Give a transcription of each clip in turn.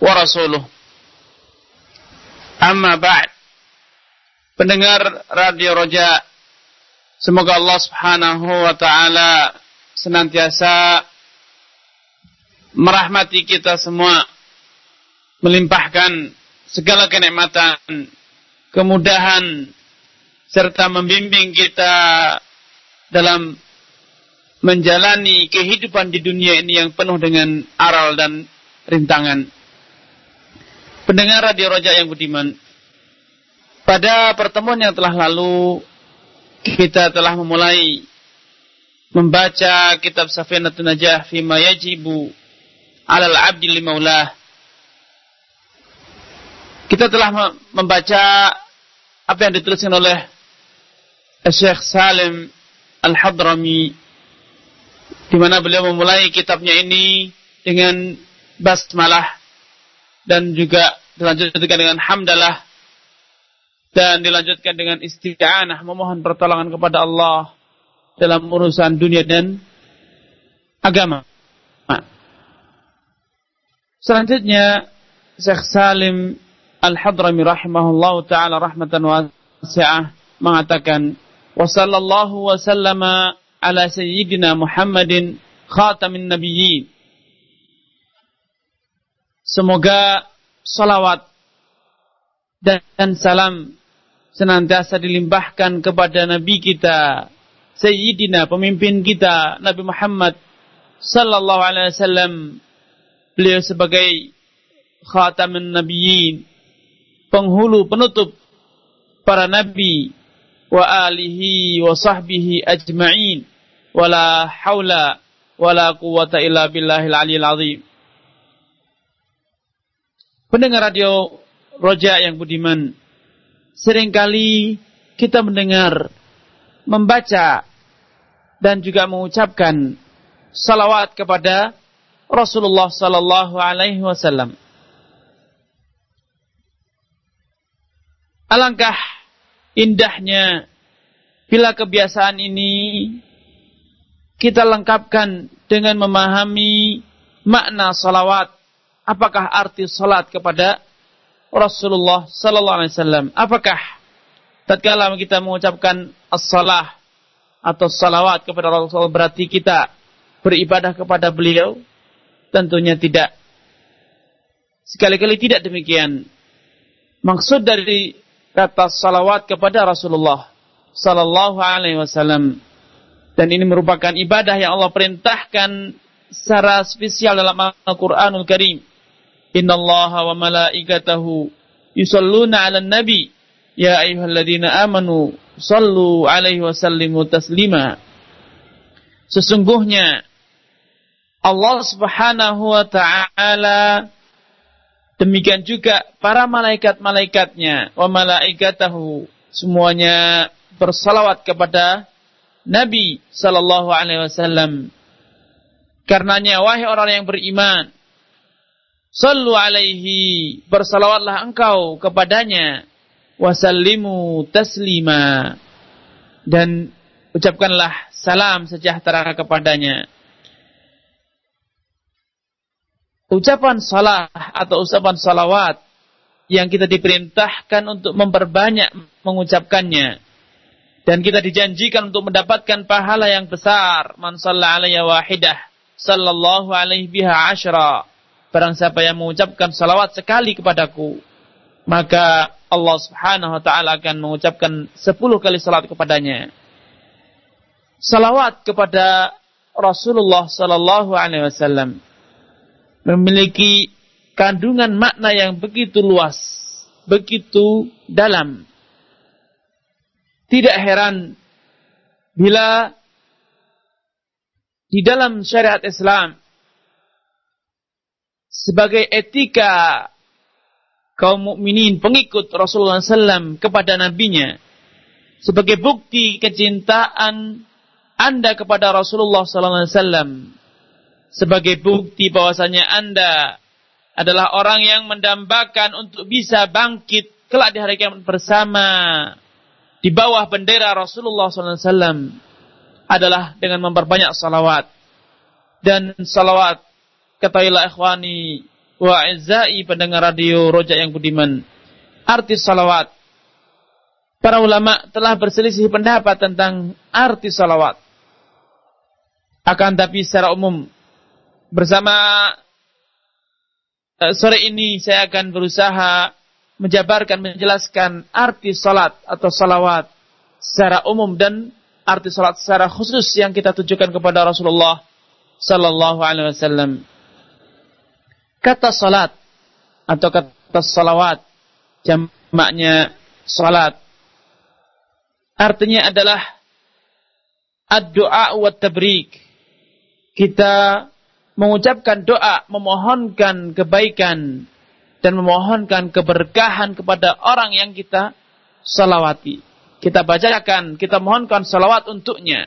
ورسوله Amma ba'd. Pendengar Radio Roja, semoga Allah Subhanahu wa taala senantiasa merahmati kita semua, melimpahkan segala kenikmatan, kemudahan serta membimbing kita dalam menjalani kehidupan di dunia ini yang penuh dengan aral dan rintangan. Pendengar Radio Roja yang budiman, pada pertemuan yang telah lalu kita telah memulai membaca kitab Safinatun Najah fima yajibu alal abdi limaulah. Kita telah membaca apa yang dituliskan oleh Syekh Salim Al-Hadrami di mana beliau memulai kitabnya ini dengan basmalah dan juga dilanjutkan dengan hamdalah dan dilanjutkan dengan isti'anah memohon pertolongan kepada Allah dalam urusan dunia dan agama. Selanjutnya Syekh Salim Al-Hadrami rahimahullah taala rahmatan wasi'ah mengatakan wa sallallahu wa sallama ala sayyidina Muhammadin khatamin nabiyyin Semoga salawat dan salam senantiasa dilimpahkan kepada Nabi kita, Sayyidina, pemimpin kita, Nabi Muhammad Sallallahu Alaihi Wasallam. Beliau sebagai khatamin nabiyyin, penghulu penutup para nabi, wa alihi wa sahbihi ajma'in, wala haula wala quwata illa billahil aliyil azim. Pendengar radio Roja yang budiman, sering kali kita mendengar, membaca, dan juga mengucapkan salawat kepada Rasulullah Sallallahu Alaihi Wasallam. Alangkah indahnya bila kebiasaan ini kita lengkapkan dengan memahami makna salawat apakah arti salat kepada Rasulullah sallallahu alaihi wasallam? Apakah tatkala kita mengucapkan as-salah atau salawat kepada Rasulullah berarti kita beribadah kepada beliau? Tentunya tidak. Sekali-kali tidak demikian. Maksud dari kata salawat kepada Rasulullah sallallahu alaihi wasallam dan ini merupakan ibadah yang Allah perintahkan secara spesial dalam Al-Qur'anul Karim Inna Allah wa malaikatahu yusalluna ala nabi. Ya ayuhalladzina amanu sallu alaihi wa sallimu taslima. Sesungguhnya Allah subhanahu wa ta'ala demikian juga para malaikat-malaikatnya wa malaikatahu semuanya bersalawat kepada Nabi sallallahu alaihi wasallam. Karenanya wahai orang yang beriman, Sallu alaihi, bersalawatlah engkau kepadanya. Wasallimu taslima. Dan ucapkanlah salam sejahtera kepadanya. Ucapan salah atau ucapan salawat yang kita diperintahkan untuk memperbanyak mengucapkannya. Dan kita dijanjikan untuk mendapatkan pahala yang besar. Man salla wahidah. Sallallahu alaihi biha ashra Barang siapa yang mengucapkan salawat sekali kepadaku, maka Allah subhanahu wa ta'ala akan mengucapkan sepuluh kali salat kepadanya. Salawat kepada Rasulullah sallallahu alaihi wasallam memiliki kandungan makna yang begitu luas, begitu dalam. Tidak heran bila di dalam syariat Islam sebagai etika kaum mukminin pengikut Rasulullah SAW kepada nabinya sebagai bukti kecintaan Anda kepada Rasulullah SAW sebagai bukti bahwasanya Anda adalah orang yang mendambakan untuk bisa bangkit kelak di hari kiamat bersama di bawah bendera Rasulullah SAW adalah dengan memperbanyak salawat. Dan salawat ketahuilah ikhwani wa izzai pendengar radio Rojak yang budiman. Arti salawat. Para ulama telah berselisih pendapat tentang arti salawat. Akan tapi secara umum bersama uh, sore ini saya akan berusaha menjabarkan, menjelaskan arti salat atau salawat secara umum dan arti salat secara khusus yang kita tujukan kepada Rasulullah sallallahu alaihi wasallam. Kata salat atau kata salawat jamaknya salat artinya adalah ad-du'a wa tabrik. Kita mengucapkan doa, memohonkan kebaikan dan memohonkan keberkahan kepada orang yang kita salawati. Kita bacakan, kita mohonkan salawat untuknya.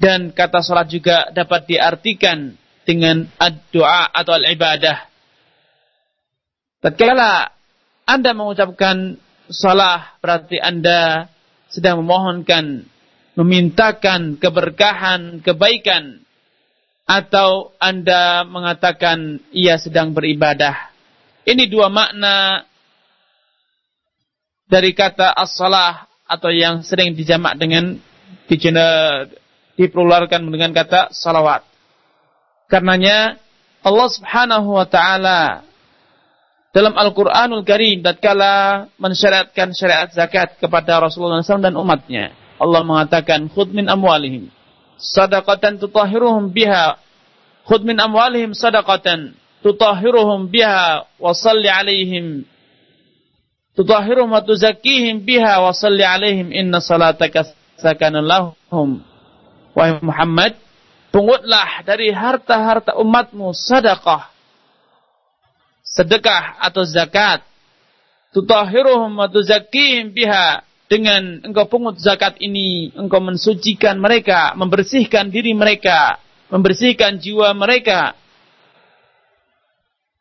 Dan kata salat juga dapat diartikan dengan doa atau al-ibadah. Tatkala Anda mengucapkan salah berarti Anda sedang memohonkan, memintakan keberkahan, kebaikan atau Anda mengatakan ia sedang beribadah. Ini dua makna dari kata as-salah atau yang sering dijamak dengan diperluarkan dengan kata salawat. Karenanya Allah Subhanahu wa taala dalam Al-Qur'anul Karim tatkala mensyariatkan syariat zakat kepada Rasulullah SAW dan umatnya. Allah mengatakan khudh min amwalihim sadaqatan tutahhiruhum biha. Khudh min amwalihim sadaqatan tutahhiruhum biha wa salli alaihim. Tutahhiruhum wa tuzakkihim biha wa salli alaihim. Inna salataka sakanun lahum. Wahai Muhammad pungutlah dari harta-harta umatmu sedekah sedekah atau zakat tutahhiruhum wa tuzakkihim biha dengan engkau pungut zakat ini, engkau mensucikan mereka, membersihkan diri mereka, membersihkan jiwa mereka.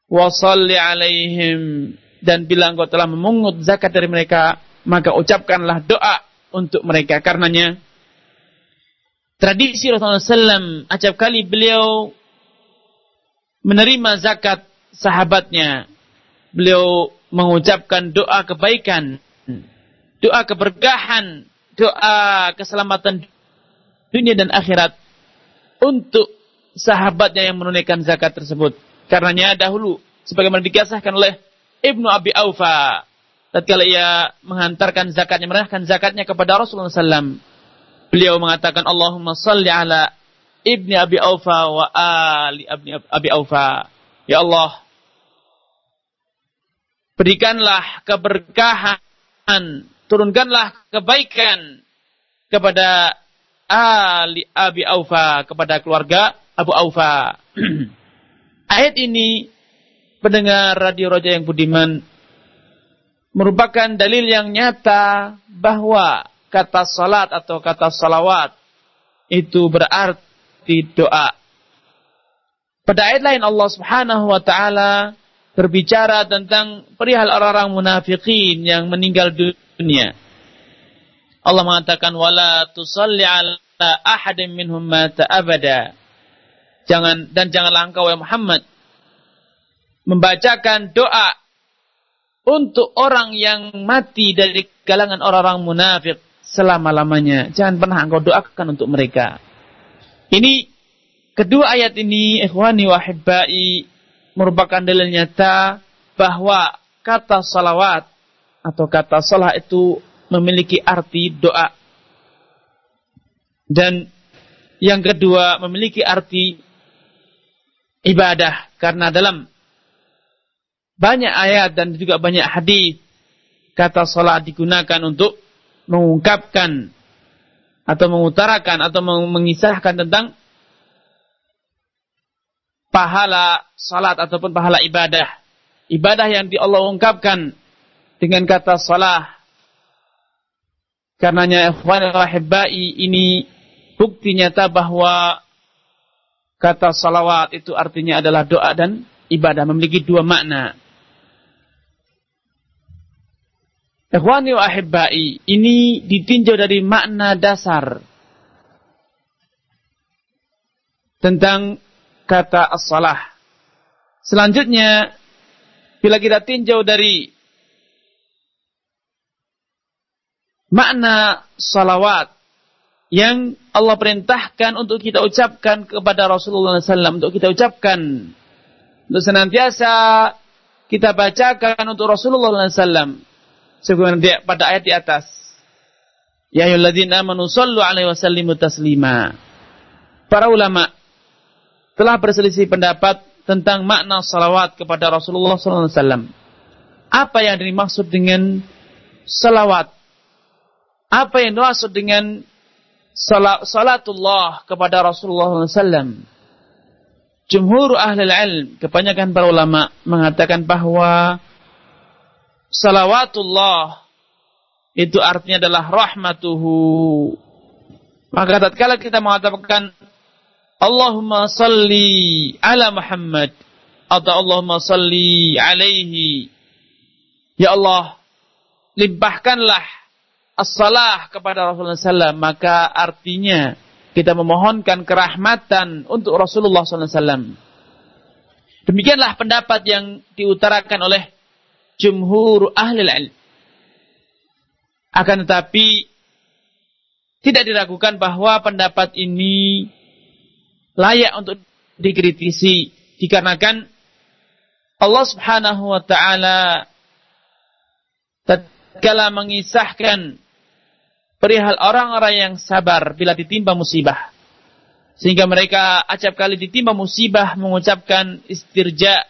Wasalli alaihim dan bila engkau telah memungut zakat dari mereka, maka ucapkanlah doa untuk mereka. Karenanya tradisi Rasulullah SAW acap kali beliau menerima zakat sahabatnya. Beliau mengucapkan doa kebaikan doa keberkahan, doa keselamatan dunia dan akhirat untuk sahabatnya yang menunaikan zakat tersebut. Karenanya dahulu sebagaimana dikisahkan oleh Ibnu Abi Aufa tatkala ia menghantarkan zakatnya menyerahkan zakatnya kepada Rasulullah SAW beliau mengatakan Allahumma salli ala Ibni Abi Aufa wa ali Abi Aufa ya Allah berikanlah keberkahan turunkanlah kebaikan kepada Ali Abi Aufa, kepada keluarga Abu Aufa. Ayat ini pendengar Radio Roja yang budiman merupakan dalil yang nyata bahwa kata salat atau kata salawat itu berarti doa. Pada ayat lain Allah Subhanahu wa taala berbicara tentang perihal orang-orang munafikin yang meninggal dunia. Allah mengatakan wala tusalli ala ahadin minhum mata abada. Jangan dan janganlah engkau ya Muhammad membacakan doa untuk orang yang mati dari kalangan orang-orang munafik selama-lamanya. Jangan pernah engkau doakan untuk mereka. Ini kedua ayat ini ikhwani wa hibbai merupakan dalil nyata bahwa kata salawat atau kata salah itu memiliki arti doa. Dan yang kedua memiliki arti ibadah karena dalam banyak ayat dan juga banyak hadis kata salat digunakan untuk mengungkapkan atau mengutarakan atau mengisahkan tentang pahala salat ataupun pahala ibadah. Ibadah yang di Allah ungkapkan dengan kata salah. Karenanya ikhwan rahibai ini bukti nyata bahwa kata salawat itu artinya adalah doa dan ibadah memiliki dua makna. Ikhwani wa ahibbai, ini ditinjau dari makna dasar tentang kata as-salah. Selanjutnya, bila kita tinjau dari makna salawat yang Allah perintahkan untuk kita ucapkan kepada Rasulullah SAW, untuk kita ucapkan, untuk senantiasa kita bacakan untuk Rasulullah SAW sebagaimana pada ayat di atas. Ya ayyuhalladzina amanu sallu alaihi wasallimu taslima. Para ulama telah berselisih pendapat tentang makna salawat kepada Rasulullah SAW. Apa yang dimaksud dengan salawat? Apa yang dimaksud dengan salatullah kepada Rasulullah SAW? Jumhur ahli ilm, kebanyakan para ulama mengatakan bahwa salawatullah itu artinya adalah rahmatuhu. Maka tatkala kita mengatakan Allahumma salli ala Muhammad atau Allahumma salli alaihi Ya Allah limpahkanlah as-salah kepada Rasulullah SAW maka artinya kita memohonkan kerahmatan untuk Rasulullah SAW. Demikianlah pendapat yang diutarakan oleh jumhur ahli ilm. Akan tetapi tidak diragukan bahwa pendapat ini layak untuk dikritisi dikarenakan Allah Subhanahu wa taala tatkala mengisahkan perihal orang-orang yang sabar bila ditimpa musibah sehingga mereka acap kali ditimpa musibah mengucapkan istirja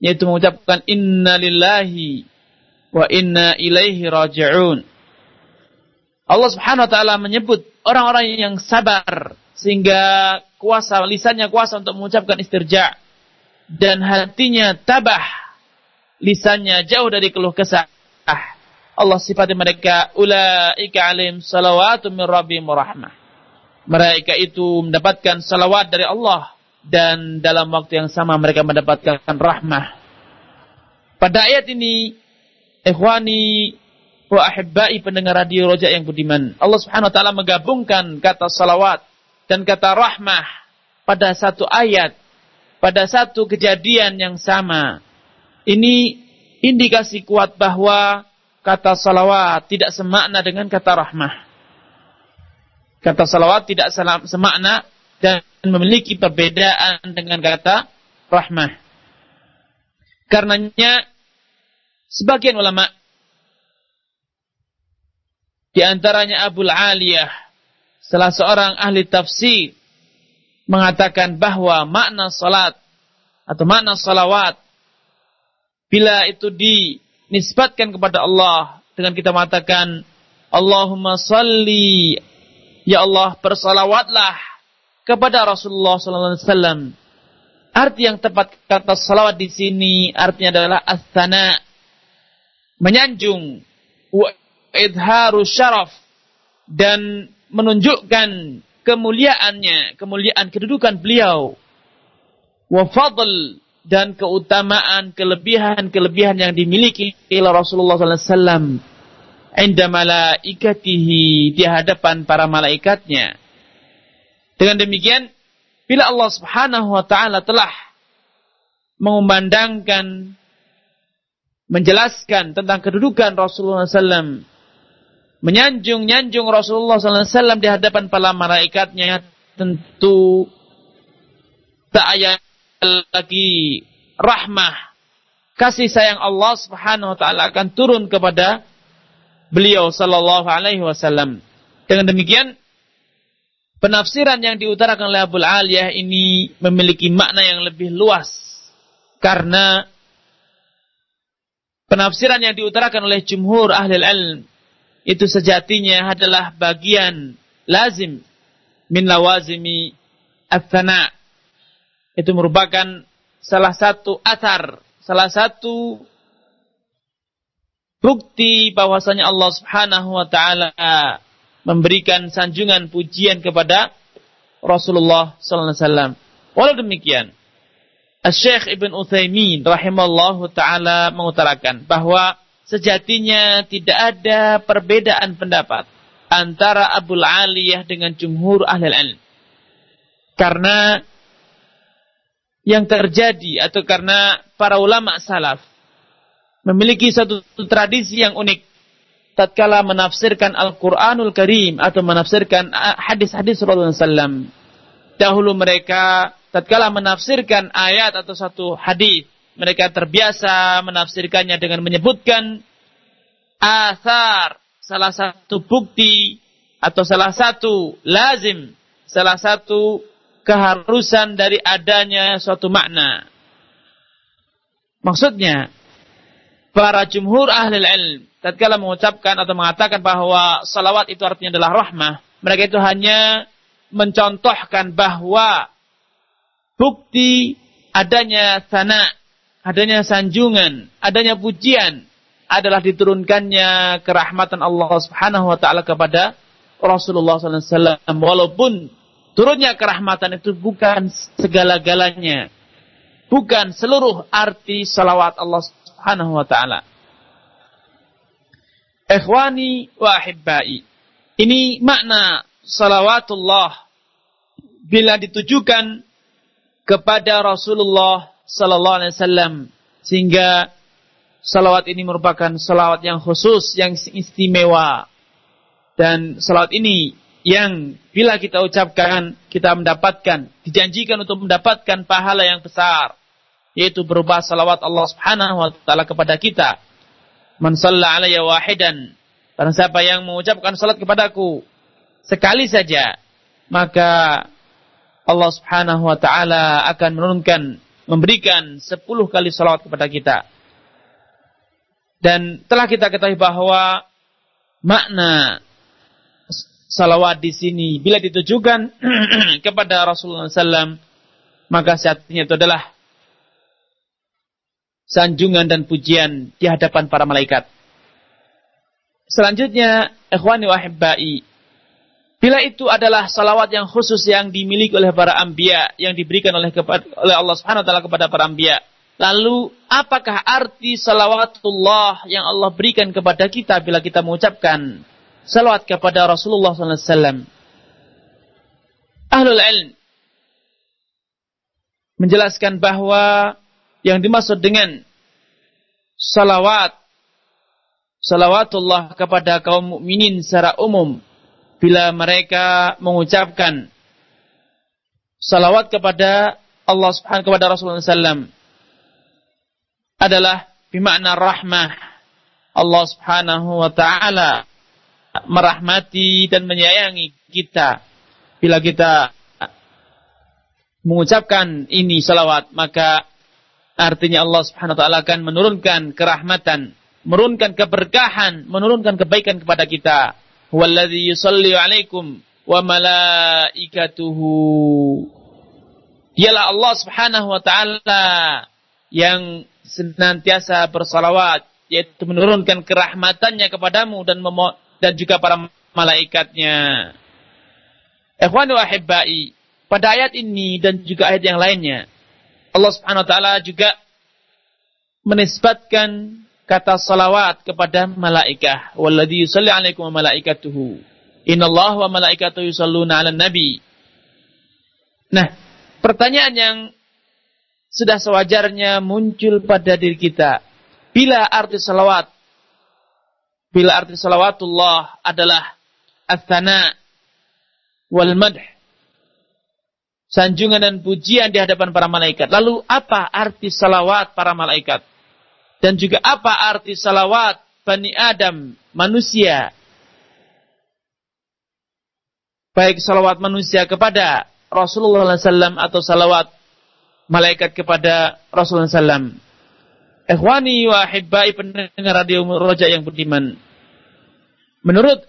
yaitu mengucapkan inna lillahi wa inna ilaihi raji'un. Allah Subhanahu wa taala menyebut orang-orang yang sabar sehingga kuasa lisannya kuasa untuk mengucapkan istirja dan hatinya tabah lisannya jauh dari keluh kesah. Allah sifati mereka ulaika alaihim salawatu min rabbihim rahmah. Mereka itu mendapatkan salawat dari Allah dan dalam waktu yang sama mereka mendapatkan rahmah. Pada ayat ini, ikhwani wa ahibbai pendengar radio Roja yang budiman, Allah Subhanahu wa taala menggabungkan kata salawat dan kata rahmah pada satu ayat, pada satu kejadian yang sama. Ini indikasi kuat bahwa kata salawat tidak semakna dengan kata rahmah. Kata salawat tidak semakna dan memiliki perbedaan dengan kata rahmah. Karenanya sebagian ulama di antaranya Abu Aliyah salah seorang ahli tafsir mengatakan bahwa makna salat atau makna salawat bila itu dinisbatkan kepada Allah dengan kita mengatakan Allahumma salli ya Allah bersalawatlah kepada Rasulullah sallallahu alaihi wasallam. Arti yang tepat kata salawat di sini artinya adalah as-sana menyanjung idharu syaraf dan menunjukkan kemuliaannya, kemuliaan kedudukan beliau. Wa fadl dan keutamaan, kelebihan-kelebihan yang dimiliki oleh Rasulullah wasallam inda malaikatihi di hadapan para malaikatnya. Dengan demikian, bila Allah Subhanahu wa taala telah mengumandangkan menjelaskan tentang kedudukan Rasulullah SAW, menyanjung-nyanjung Rasulullah SAW di hadapan para malaikatnya, tentu tak ayat lagi rahmah, kasih sayang Allah Subhanahu wa taala akan turun kepada beliau sallallahu alaihi wasallam. Dengan demikian, penafsiran yang diutarakan oleh Abu Aliyah ini memiliki makna yang lebih luas karena penafsiran yang diutarakan oleh jumhur ahli ilm itu sejatinya adalah bagian lazim min lawazimi athana itu merupakan salah satu atar, salah satu bukti bahwasanya Allah Subhanahu wa taala memberikan sanjungan pujian kepada Rasulullah sallallahu alaihi wasallam. Walau demikian, Syekh Ibn Utsaimin rahimallahu taala mengutarakan bahwa sejatinya tidak ada perbedaan pendapat antara Abul Aliyah dengan jumhur ahli ilm. Karena yang terjadi atau karena para ulama salaf memiliki satu tradisi yang unik tatkala menafsirkan Al-Qur'anul Karim atau menafsirkan hadis-hadis Rasulullah SAW. Dahulu mereka tatkala menafsirkan ayat atau satu hadis, mereka terbiasa menafsirkannya dengan menyebutkan asar, salah satu bukti atau salah satu lazim, salah satu keharusan dari adanya suatu makna. Maksudnya, para jumhur ahli ilm, tatkala mengucapkan atau mengatakan bahwa salawat itu artinya adalah rahmah, mereka itu hanya mencontohkan bahwa bukti adanya sana, adanya sanjungan, adanya pujian adalah diturunkannya kerahmatan Allah Subhanahu wa taala kepada Rasulullah SAW. Walaupun Turunnya kerahmatan itu bukan segala-galanya. Bukan seluruh arti salawat Allah subhanahu wa ta'ala. Ikhwani wa ahibbai. Ini makna salawatullah bila ditujukan kepada Rasulullah sallallahu alaihi wasallam sehingga salawat ini merupakan salawat yang khusus yang istimewa dan salawat ini yang bila kita ucapkan kita mendapatkan dijanjikan untuk mendapatkan pahala yang besar yaitu berupa salawat Allah Subhanahu wa taala kepada kita. Man shalla alayya wahidan. Barang siapa yang mengucapkan salat kepadaku sekali saja, maka Allah Subhanahu wa taala akan menurunkan memberikan sepuluh kali salawat kepada kita. Dan telah kita ketahui bahwa makna salawat di sini bila ditujukan kepada Rasulullah SAW maka saatnya itu adalah sanjungan dan pujian di hadapan para malaikat. Selanjutnya, ikhwani wa bila itu adalah salawat yang khusus yang dimiliki oleh para anbiya yang diberikan oleh oleh Allah Subhanahu wa taala kepada para anbiya. Lalu apakah arti salawatullah yang Allah berikan kepada kita bila kita mengucapkan salawat kepada Rasulullah SAW. Ahlul ilm menjelaskan bahwa yang dimaksud dengan salawat salawatullah kepada kaum mukminin secara umum bila mereka mengucapkan salawat kepada Allah Subhanahu kepada Rasulullah SAW adalah bermakna rahmah Allah Subhanahu wa taala merahmati dan menyayangi kita. Bila kita mengucapkan ini salawat, maka artinya Allah Subhanahu wa taala akan menurunkan kerahmatan, menurunkan keberkahan, menurunkan kebaikan kepada kita. Walladzi yusalli 'alaikum wa malaikatuhu. Dialah Allah Subhanahu wa taala yang senantiasa bersalawat yaitu menurunkan kerahmatannya kepadamu dan dan juga para malaikatnya. Ikhwanu ahibbai, pada ayat ini dan juga ayat yang lainnya, Allah Subhanahu wa taala juga menisbatkan kata salawat kepada malaikat. Walladzi yusalli 'alaikum wa malaikatuhu. Allah wa malaikatuhu yusalluna 'alan nabi. Nah, pertanyaan yang sudah sewajarnya muncul pada diri kita. Bila arti salawat Bila arti salawatullah adalah athana wal madh. Sanjungan dan pujian di hadapan para malaikat. Lalu apa arti salawat para malaikat? Dan juga apa arti salawat Bani Adam, manusia? Baik salawat manusia kepada Rasulullah SAW atau salawat malaikat kepada Rasulullah SAW. Ikhwani wa ahibbai pendengar radio Roja yang budiman. Menurut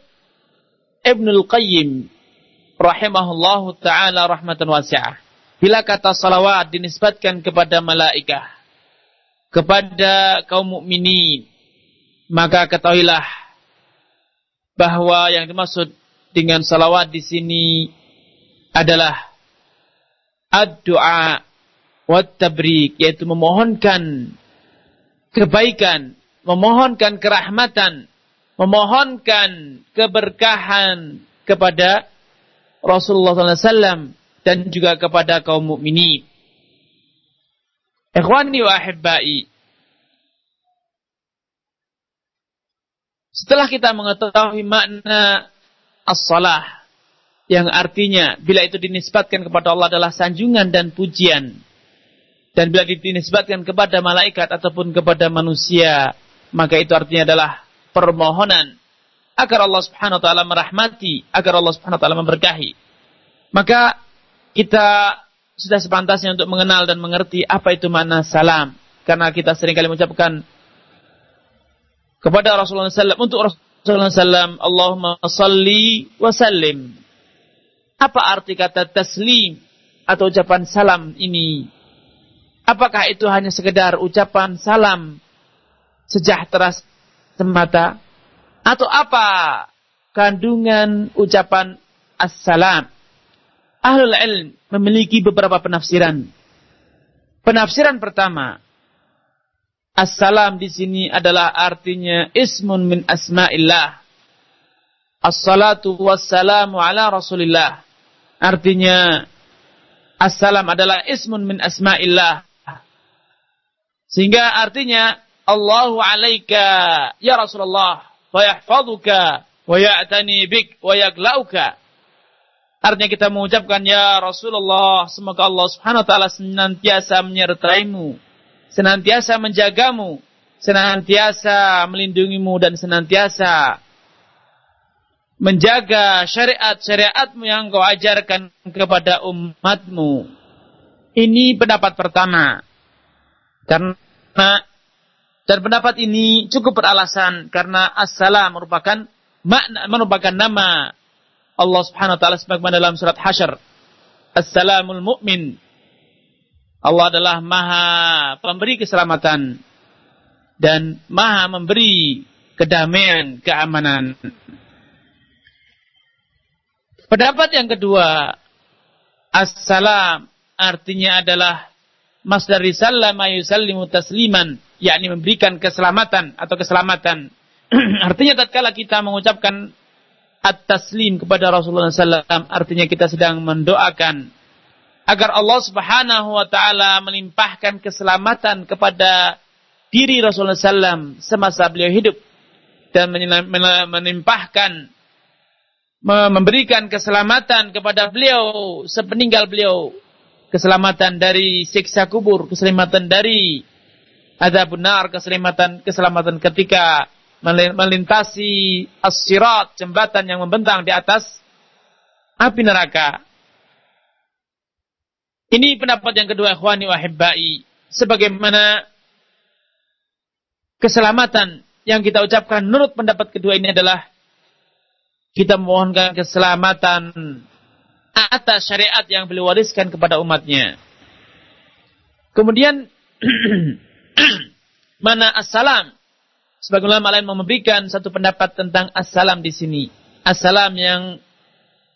Ibnul Qayyim rahimahullahu taala rahmatan wasi'ah. Bila kata salawat dinisbatkan kepada malaikat, kepada kaum mukminin, maka ketahuilah bahwa yang dimaksud dengan salawat di sini adalah ad-du'a wa tabrik yaitu memohonkan kebaikan, memohonkan kerahmatan, memohonkan keberkahan kepada Rasulullah SAW dan juga kepada kaum mukminin. Ikhwani wa ahibbai. Setelah kita mengetahui makna as-salah yang artinya bila itu dinisbatkan kepada Allah adalah sanjungan dan pujian dan bila dinisbatkan kepada malaikat ataupun kepada manusia maka itu artinya adalah permohonan agar Allah Subhanahu wa taala merahmati, agar Allah Subhanahu wa taala memberkahi. Maka kita sudah sepantasnya untuk mengenal dan mengerti apa itu makna salam. Karena kita sering kali mengucapkan kepada Rasulullah SAW, untuk Rasulullah SAW, Allahumma salli wa sallim. Apa arti kata taslim atau ucapan salam ini? Apakah itu hanya sekedar ucapan salam sejahtera semata? Atau apa kandungan ucapan assalam? Ahlul ilm memiliki beberapa penafsiran. Penafsiran pertama, assalam di sini adalah artinya ismun min asma'illah. Assalatu wassalamu ala rasulillah. Artinya, assalam adalah ismun min asma'illah. Sehingga artinya, Allahu alaika ya Rasulullah wa yahfaduka wa ya'tani bik wa yaglauka Artinya kita mengucapkan ya Rasulullah, semoga Allah Subhanahu wa taala senantiasa menyertaimu, senantiasa menjagamu, senantiasa melindungimu dan senantiasa menjaga syariat-syariatmu yang kau ajarkan kepada umatmu. Ini pendapat pertama. Karena dan pendapat ini cukup beralasan karena assalam merupakan makna merupakan nama Allah Subhanahu wa taala sebagaimana dalam surat Hasyr. Assalamul mu'min. Allah adalah Maha pemberi keselamatan dan Maha memberi kedamaian, keamanan. Pendapat yang kedua, assalam artinya adalah masdar sallama yusallimu tasliman, yakni memberikan keselamatan atau keselamatan. artinya tatkala kita mengucapkan at-taslim kepada Rasulullah SAW artinya kita sedang mendoakan agar Allah Subhanahu wa taala melimpahkan keselamatan kepada diri Rasulullah SAW semasa beliau hidup dan melimpahkan memberikan keselamatan kepada beliau sepeninggal beliau keselamatan dari siksa kubur keselamatan dari azab benar keselamatan keselamatan ketika melintasi as-sirat, jembatan yang membentang di atas api neraka. Ini pendapat yang kedua, ikhwani wa. Sebagaimana keselamatan yang kita ucapkan menurut pendapat kedua ini adalah kita memohonkan keselamatan atas syariat yang beliau wariskan kepada umatnya. Kemudian mana assalam Sebagian ulama lain memberikan satu pendapat tentang assalam di sini. Assalam yang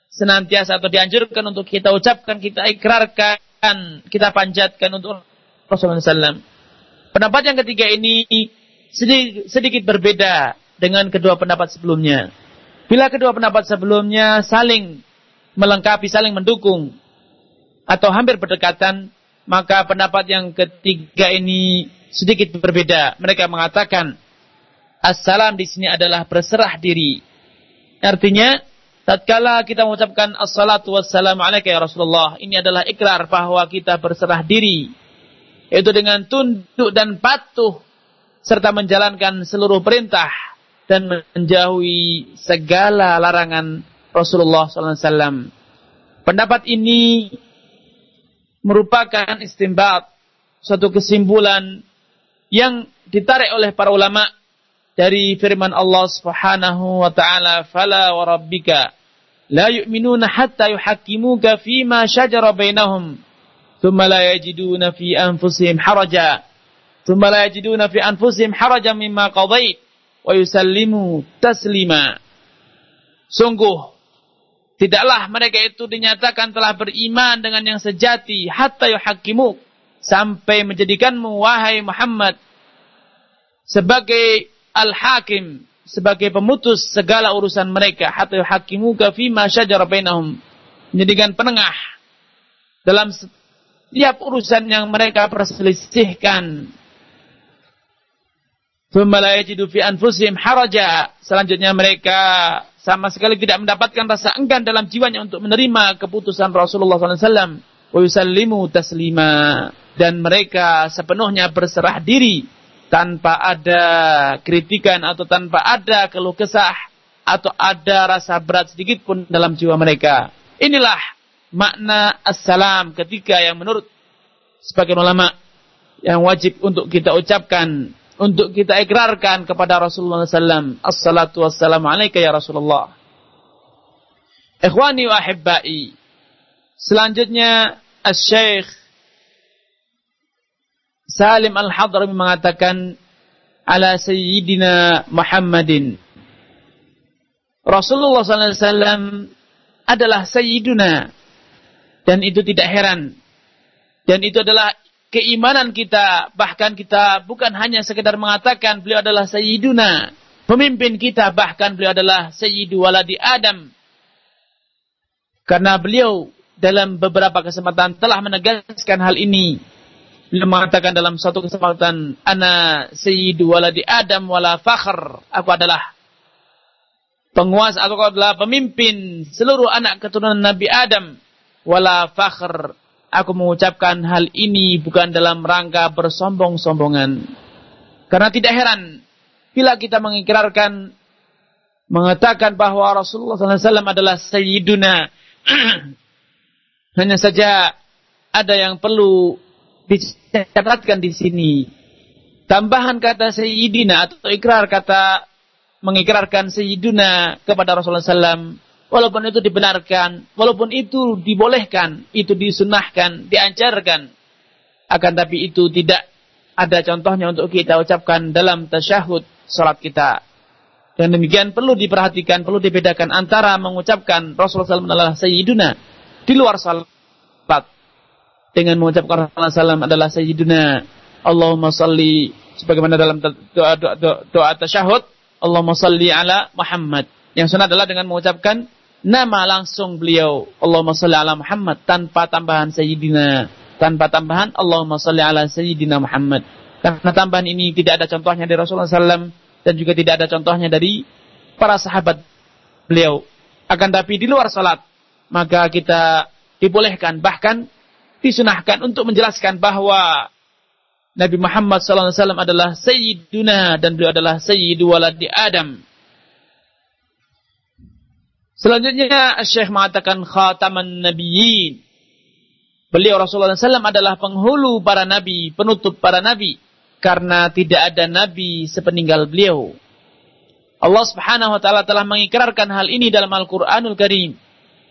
senantiasa atau dianjurkan untuk kita ucapkan, kita ikrarkan, kita panjatkan untuk Rasulullah SAW. Pendapat yang ketiga ini sedikit, sedikit berbeda dengan kedua pendapat sebelumnya. Bila kedua pendapat sebelumnya saling melengkapi, saling mendukung, atau hampir berdekatan, maka pendapat yang ketiga ini sedikit berbeda. Mereka mengatakan Assalam di sini adalah berserah diri. Artinya, tatkala kita mengucapkan assalatu wassalamu alaika ya Rasulullah, ini adalah ikrar bahwa kita berserah diri. Yaitu dengan tunduk dan patuh serta menjalankan seluruh perintah dan menjauhi segala larangan Rasulullah SAW. Pendapat ini merupakan istimbat, suatu kesimpulan yang ditarik oleh para ulama dari firman Allah Subhanahu wa taala, "Fala wa rabbika la yu'minuna hatta yuhaqqimuka fima shajara bainahum, thumma la yajiduna fi anfusihim haraja, thumma la yajiduna fi anfusihim haraja mimma qadait wa yusallimu taslima." Sungguh tidaklah mereka itu dinyatakan telah beriman dengan yang sejati hatta yuhakimu sampai menjadikanmu wahai Muhammad sebagai al-hakim sebagai pemutus segala urusan mereka hatta yuhakimu fima syajara bainahum menjadikan penengah dalam setiap urusan yang mereka perselisihkan haraja. Selanjutnya mereka sama sekali tidak mendapatkan rasa enggan dalam jiwanya untuk menerima keputusan Rasulullah SAW. Wa yusallimu taslima. Dan mereka sepenuhnya berserah diri tanpa ada kritikan atau tanpa ada keluh kesah atau ada rasa berat sedikit pun dalam jiwa mereka. Inilah makna assalam ketika yang menurut sebagian ulama yang wajib untuk kita ucapkan untuk kita ikrarkan kepada Rasulullah SAW. Assalatu wassalamu alaika ya Rasulullah. Ikhwani wa ahibbai. Selanjutnya, Al-Syeikh Salim Al-Hadrami mengatakan, ala Sayyidina Muhammadin. Rasulullah SAW adalah Sayyiduna. Dan itu tidak heran. Dan itu adalah keimanan kita, bahkan kita bukan hanya sekedar mengatakan beliau adalah Sayyiduna, pemimpin kita, bahkan beliau adalah Sayyidu waladi Adam. Karena beliau dalam beberapa kesempatan telah menegaskan hal ini. Beliau mengatakan dalam suatu kesempatan, Ana Sayyidu waladi Adam wala fakhr. Aku adalah penguasa, aku adalah pemimpin seluruh anak keturunan Nabi Adam. Wala fakhr Aku mengucapkan hal ini bukan dalam rangka bersombong-sombongan. Karena tidak heran bila kita mengikrarkan mengatakan bahwa Rasulullah SAW adalah Sayyiduna. Hanya saja ada yang perlu dicatatkan di sini. Tambahan kata Sayyidina atau ikrar kata mengikrarkan Sayyiduna kepada Rasulullah SAW walaupun itu dibenarkan, walaupun itu dibolehkan, itu disunahkan, diajarkan, akan tapi itu tidak ada contohnya untuk kita ucapkan dalam tasyahud salat kita. Dan demikian perlu diperhatikan, perlu dibedakan antara mengucapkan Rasulullah SAW adalah Sayyiduna di luar salat dengan mengucapkan Rasulullah SAW adalah Sayyiduna Allahumma salli sebagaimana dalam doa doa, doa, doa tasyahud Allahumma salli ala Muhammad. Yang sunnah adalah dengan mengucapkan nama langsung beliau Allahumma salli ala Muhammad tanpa tambahan Sayyidina. Tanpa tambahan Allahumma salli ala Sayyidina Muhammad. Karena tambahan ini tidak ada contohnya dari Rasulullah SAW dan juga tidak ada contohnya dari para sahabat beliau. Akan tapi di luar salat maka kita dibolehkan bahkan disunahkan untuk menjelaskan bahwa Nabi Muhammad SAW adalah Sayyiduna dan beliau adalah Sayyidu waladi Adam Selanjutnya Syekh mengatakan khataman nabiyyin. Beliau Rasulullah SAW adalah penghulu para nabi, penutup para nabi. Karena tidak ada nabi sepeninggal beliau. Allah Subhanahu wa taala telah mengikrarkan hal ini dalam Al-Qur'anul Karim.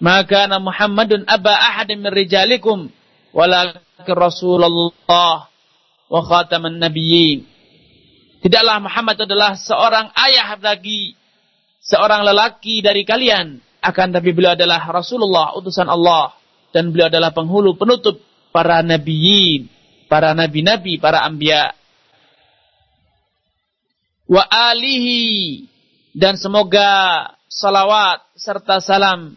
Maka Muhammadun aba ahadin min rijalikum walakin Rasulullah wa khataman nabiyyin. Tidaklah Muhammad adalah seorang ayah bagi seorang lelaki dari kalian. Akan tapi beliau adalah Rasulullah, utusan Allah. Dan beliau adalah penghulu penutup para nabiyin, para nabi-nabi, para ambia. Wa alihi dan semoga salawat serta salam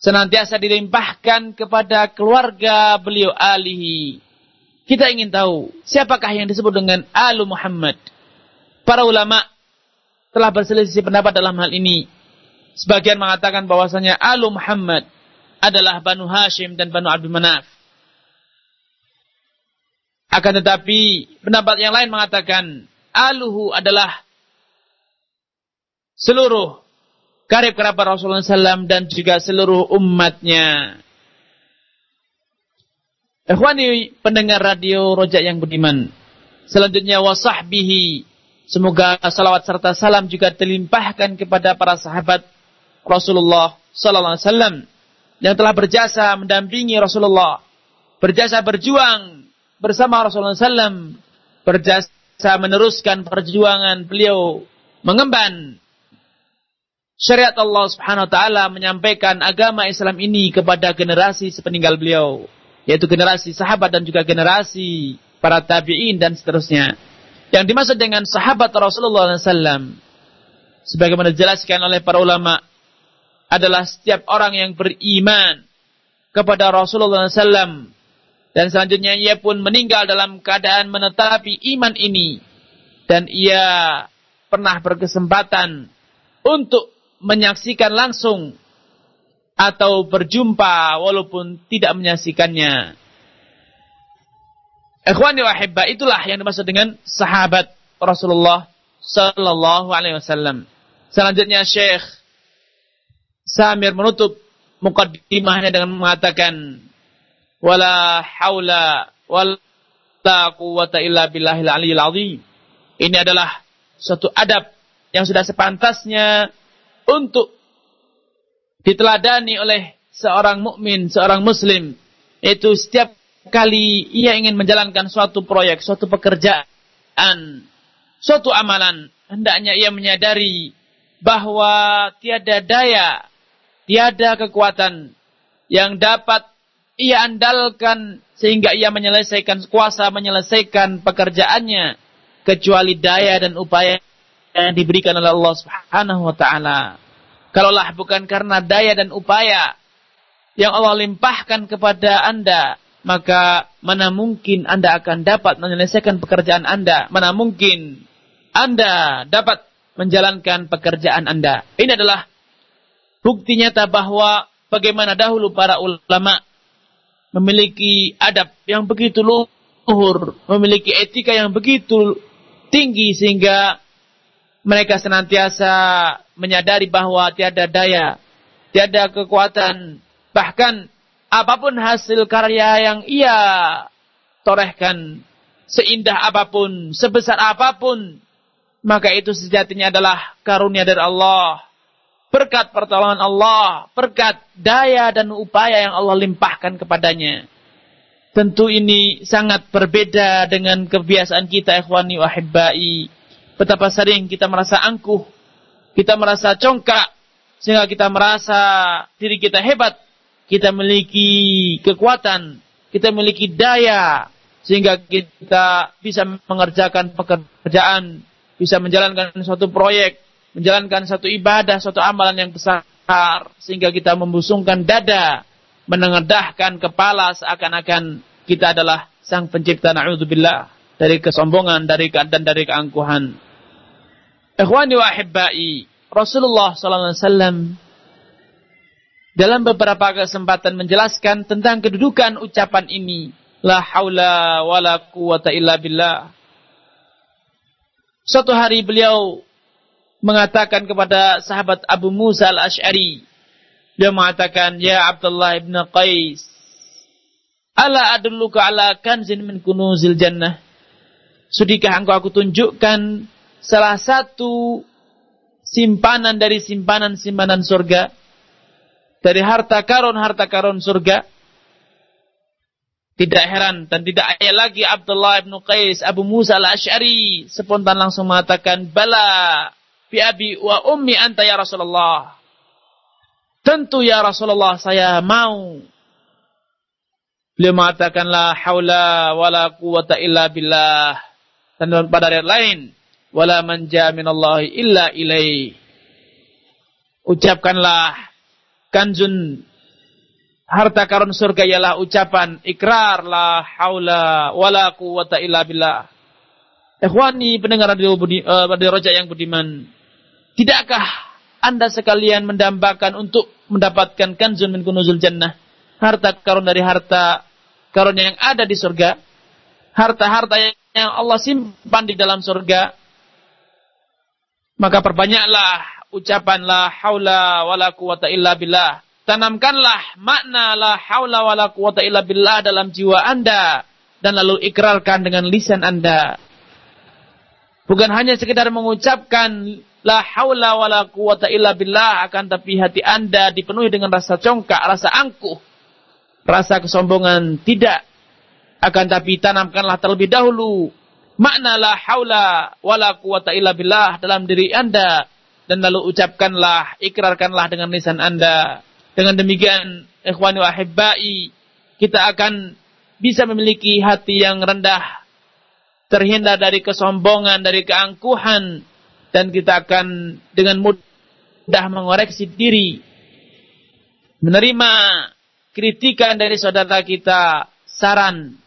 senantiasa dilimpahkan kepada keluarga beliau alihi. Kita ingin tahu siapakah yang disebut dengan alu Muhammad. Para ulama telah berselisih pendapat dalam hal ini. Sebagian mengatakan bahwasanya Alu Muhammad adalah Banu Hashim dan Banu Abdul Manaf. Akan tetapi pendapat yang lain mengatakan Aluhu adalah seluruh karib kerabat Rasulullah SAW dan juga seluruh umatnya. Ikhwani pendengar radio rojak yang budiman. Selanjutnya wasahbihi Semoga salawat serta salam juga terlimpahkan kepada para sahabat Rasulullah Sallallahu Alaihi Wasallam yang telah berjasa mendampingi Rasulullah berjasa berjuang bersama Rasulullah SAW, berjasa meneruskan perjuangan beliau mengemban syariat Allah Subhanahu wa taala menyampaikan agama Islam ini kepada generasi sepeninggal beliau, yaitu generasi sahabat dan juga generasi para tabi'in dan seterusnya. Yang dimaksud dengan sahabat Rasulullah SAW, sebagaimana dijelaskan oleh para ulama, adalah setiap orang yang beriman kepada Rasulullah SAW dan selanjutnya ia pun meninggal dalam keadaan menetapi iman ini. Dan ia pernah berkesempatan untuk menyaksikan langsung atau berjumpa walaupun tidak menyaksikannya. Ikhwani wa hibba, itulah yang dimaksud dengan sahabat Rasulullah sallallahu alaihi wasallam. Selanjutnya Syekh Samir menutup mukaddimahnya dengan mengatakan wala haula wala quwata illa billahil aliyil azim. Ini adalah suatu adab yang sudah sepantasnya untuk diteladani oleh seorang mukmin, seorang muslim. Itu setiap kali ia ingin menjalankan suatu proyek, suatu pekerjaan, suatu amalan, hendaknya ia menyadari bahwa tiada daya, tiada kekuatan yang dapat ia andalkan sehingga ia menyelesaikan kuasa menyelesaikan pekerjaannya kecuali daya dan upaya yang diberikan oleh Allah Subhanahu wa taala. Kalaulah bukan karena daya dan upaya yang Allah limpahkan kepada Anda, maka mana mungkin Anda akan dapat menyelesaikan pekerjaan Anda? Mana mungkin Anda dapat menjalankan pekerjaan Anda? Ini adalah bukti nyata bahwa bagaimana dahulu para ulama memiliki adab yang begitu luhur, memiliki etika yang begitu tinggi sehingga mereka senantiasa menyadari bahwa tiada daya, tiada kekuatan, bahkan apa pun hasil karya yang ia torehkan, seindah apa pun, sebesar apa pun, maka itu sejatinya adalah karunia dari Allah berkat pertolongan Allah, berkat daya dan upaya yang Allah limpahkan kepadanya. Tentu ini sangat berbeda dengan kebiasaan kita ikhwani wa hibbai. Betapa sering kita merasa angkuh, kita merasa congkak, sehingga kita merasa diri kita hebat, kita memiliki kekuatan, kita memiliki daya, sehingga kita bisa mengerjakan pekerjaan, bisa menjalankan suatu proyek, menjalankan satu ibadah, satu amalan yang besar sehingga kita membusungkan dada, menengadahkan kepala seakan-akan kita adalah sang pencipta na'udzubillah dari kesombongan, dari dan dari keangkuhan. Ikhwani wa ahibbai, Rasulullah sallallahu alaihi wasallam dalam beberapa kesempatan menjelaskan tentang kedudukan ucapan ini, la haula wala quwata illa billah. Suatu hari beliau mengatakan kepada sahabat Abu Musa al-Ash'ari. Dia mengatakan, Ya Abdullah ibn Qais, Ala adulluka ala kanzin min kunuzil jannah. Sudikah engkau aku tunjukkan salah satu simpanan dari simpanan-simpanan surga? Dari harta karun-harta karun surga? Tidak heran dan tidak ayat lagi Abdullah ibn Qais Abu Musa al-Ash'ari spontan langsung mengatakan bala bi abi wa ummi anta ya Rasulullah. Tentu ya Rasulullah saya mau. Beliau mengatakan la haula wala quwata illa billah. Dan pada ayat lain, wala manja minallahi illa ilaih. Ucapkanlah kanjun harta karun surga ialah ucapan ikrar la haula wala quwata illa billah. Ikhwani pendengar radio, budi, uh, radio Roja yang budiman. Tidakkah anda sekalian mendambakan untuk mendapatkan kanzun min kunuzul jannah? Harta karun dari harta karun yang ada di surga. Harta-harta yang Allah simpan di dalam surga. Maka perbanyaklah ucapan la haula wala quwata illa billah. Tanamkanlah makna la haula wala quwata illa billah dalam jiwa Anda dan lalu ikrarkan dengan lisan Anda. Bukan hanya sekedar mengucapkan La haula wa la quwata illa billah akan tapi hati Anda dipenuhi dengan rasa congkak, rasa angkuh, rasa kesombongan. Tidak. Akan tapi tanamkanlah terlebih dahulu makna la haula wala quwata illa billah dalam diri Anda dan lalu ucapkanlah, ikrarkanlah dengan lisan Anda. Dengan demikian, ikhwani wa ahibbai, kita akan bisa memiliki hati yang rendah, terhindar dari kesombongan, dari keangkuhan, dan kita akan dengan mudah mengoreksi diri, menerima kritikan dari saudara kita, saran,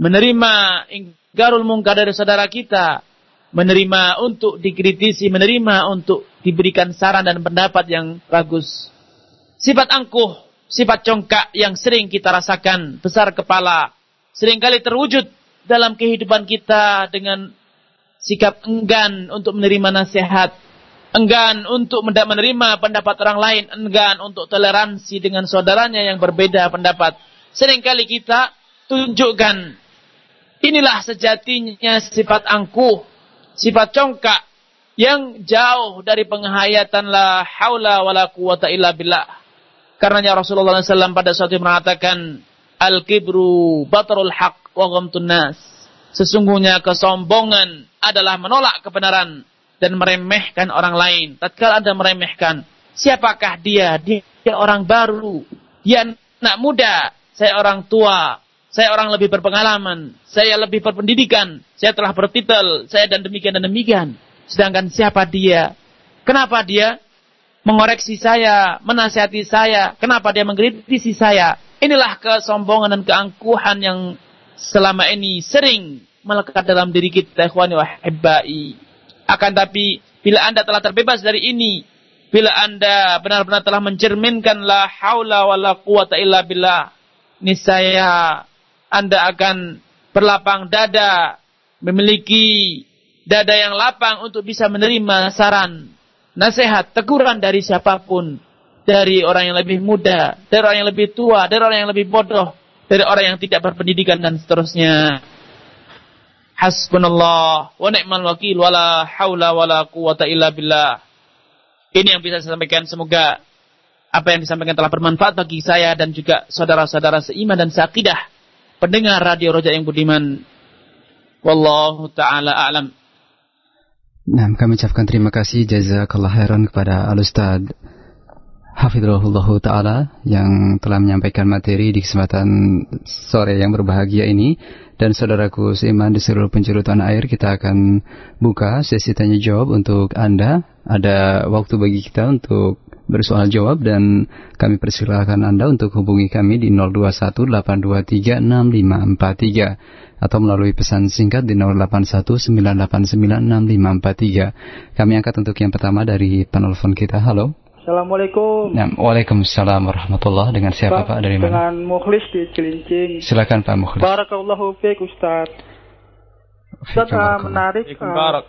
menerima inggarul mungkar dari saudara kita, menerima untuk dikritisi, menerima untuk diberikan saran dan pendapat yang bagus. Sifat angkuh, sifat congkak yang sering kita rasakan, besar kepala, sering kali terwujud dalam kehidupan kita dengan sikap enggan untuk menerima nasihat, enggan untuk menerima pendapat orang lain, enggan untuk toleransi dengan saudaranya yang berbeda pendapat. Seringkali kita tunjukkan inilah sejatinya sifat angkuh, sifat congkak yang jauh dari penghayatan la haula wala quwata illa billah. Karenanya Rasulullah SAW pada saat itu mengatakan al-kibru batarul haq wa ghamtun nas. Sesungguhnya kesombongan adalah menolak kebenaran dan meremehkan orang lain. Tatkala Anda meremehkan, siapakah dia? Dia orang baru, dia anak muda, saya orang tua, saya orang lebih berpengalaman, saya lebih berpendidikan, saya telah bertitel, saya dan demikian dan demikian. Sedangkan siapa dia? Kenapa dia mengoreksi saya, menasihati saya? Kenapa dia mengkritisi saya? Inilah kesombongan dan keangkuhan yang selama ini sering melekat dalam diri kita, ikhwani wa Akan tapi, bila anda telah terbebas dari ini, bila anda benar-benar telah mencerminkan la haula wa la quwata illa billah, niscaya anda akan berlapang dada, memiliki dada yang lapang untuk bisa menerima saran, nasihat, teguran dari siapa pun. Dari orang yang lebih muda, dari orang yang lebih tua, dari orang yang lebih bodoh, dari orang yang tidak berpendidikan dan seterusnya. Hasbunallah wa ni'mal wakil wala haula wala quwata illa billah. Ini yang bisa saya sampaikan semoga apa yang disampaikan telah bermanfaat bagi saya dan juga saudara-saudara seiman dan seakidah pendengar radio Roja yang budiman. Wallahu taala a'lam. Nah, kami ucapkan terima kasih jazakallah khairan kepada Al-Ustaz Hafidhullah Ta'ala yang telah menyampaikan materi di kesempatan sore yang berbahagia ini. Dan saudaraku seiman di seluruh penjuru tanah air, kita akan buka sesi tanya jawab untuk Anda. Ada waktu bagi kita untuk bersoal jawab dan kami persilahkan Anda untuk hubungi kami di 0218236543 atau melalui pesan singkat di 0819896543. Kami angkat untuk yang pertama dari penelpon kita. Halo. Assalamualaikum. Ya, Waalaikumsalam warahmatullah. Dengan siapa Pak, Pak dari mana? Dengan Mukhlis di Cilincing. Silakan Pak Mukhlis. Barakallahu fiik Ustaz. Ustaz uh, menarik. Uh,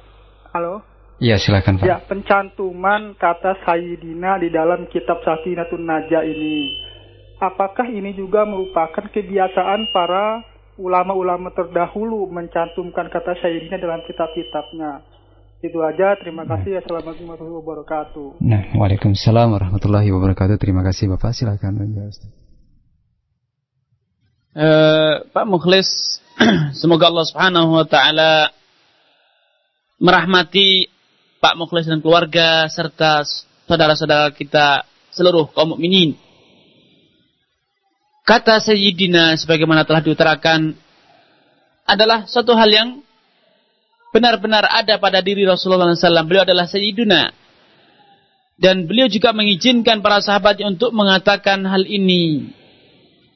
halo. Iya, silakan Pak. Ya, pencantuman kata Sayyidina di dalam kitab Sakinatun Naja ini. Apakah ini juga merupakan kebiasaan para ulama-ulama terdahulu mencantumkan kata Sayyidina dalam kitab-kitabnya? Itu aja, terima kasih. Assalamualaikum warahmatullahi wabarakatuh. Nah, Waalaikumsalam warahmatullahi wabarakatuh. Terima kasih Bapak, silakan. Uh, Pak Mukhlis, semoga Allah Subhanahu wa taala merahmati Pak Mukhlis dan keluarga serta saudara-saudara kita seluruh kaum mukminin. Kata Sayyidina sebagaimana telah diutarakan adalah suatu hal yang benar-benar ada pada diri Rasulullah SAW. Beliau adalah Sayyidina. Dan beliau juga mengizinkan para sahabatnya untuk mengatakan hal ini.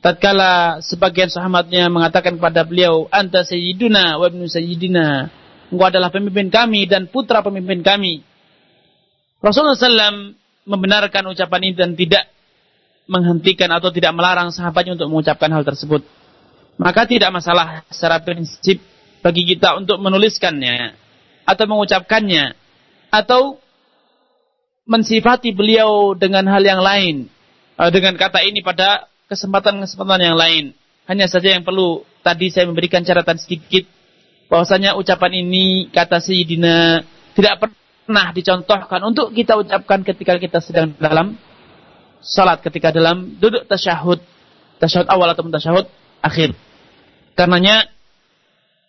Tatkala sebagian sahabatnya mengatakan kepada beliau, Anta Sayyiduna wa ibnu Sayyidina engkau adalah pemimpin kami dan putra pemimpin kami. Rasulullah SAW membenarkan ucapan ini dan tidak menghentikan atau tidak melarang sahabatnya untuk mengucapkan hal tersebut. Maka tidak masalah secara prinsip bagi kita untuk menuliskannya atau mengucapkannya atau mensifati beliau dengan hal yang lain eh, dengan kata ini pada kesempatan-kesempatan yang lain. Hanya saja yang perlu tadi saya memberikan catatan sedikit bahwasanya ucapan ini kata Sayyidina tidak pernah dicontohkan untuk kita ucapkan ketika kita sedang dalam salat ketika dalam duduk tasyahud tasyahud awal atau tasyahud akhir Karenanya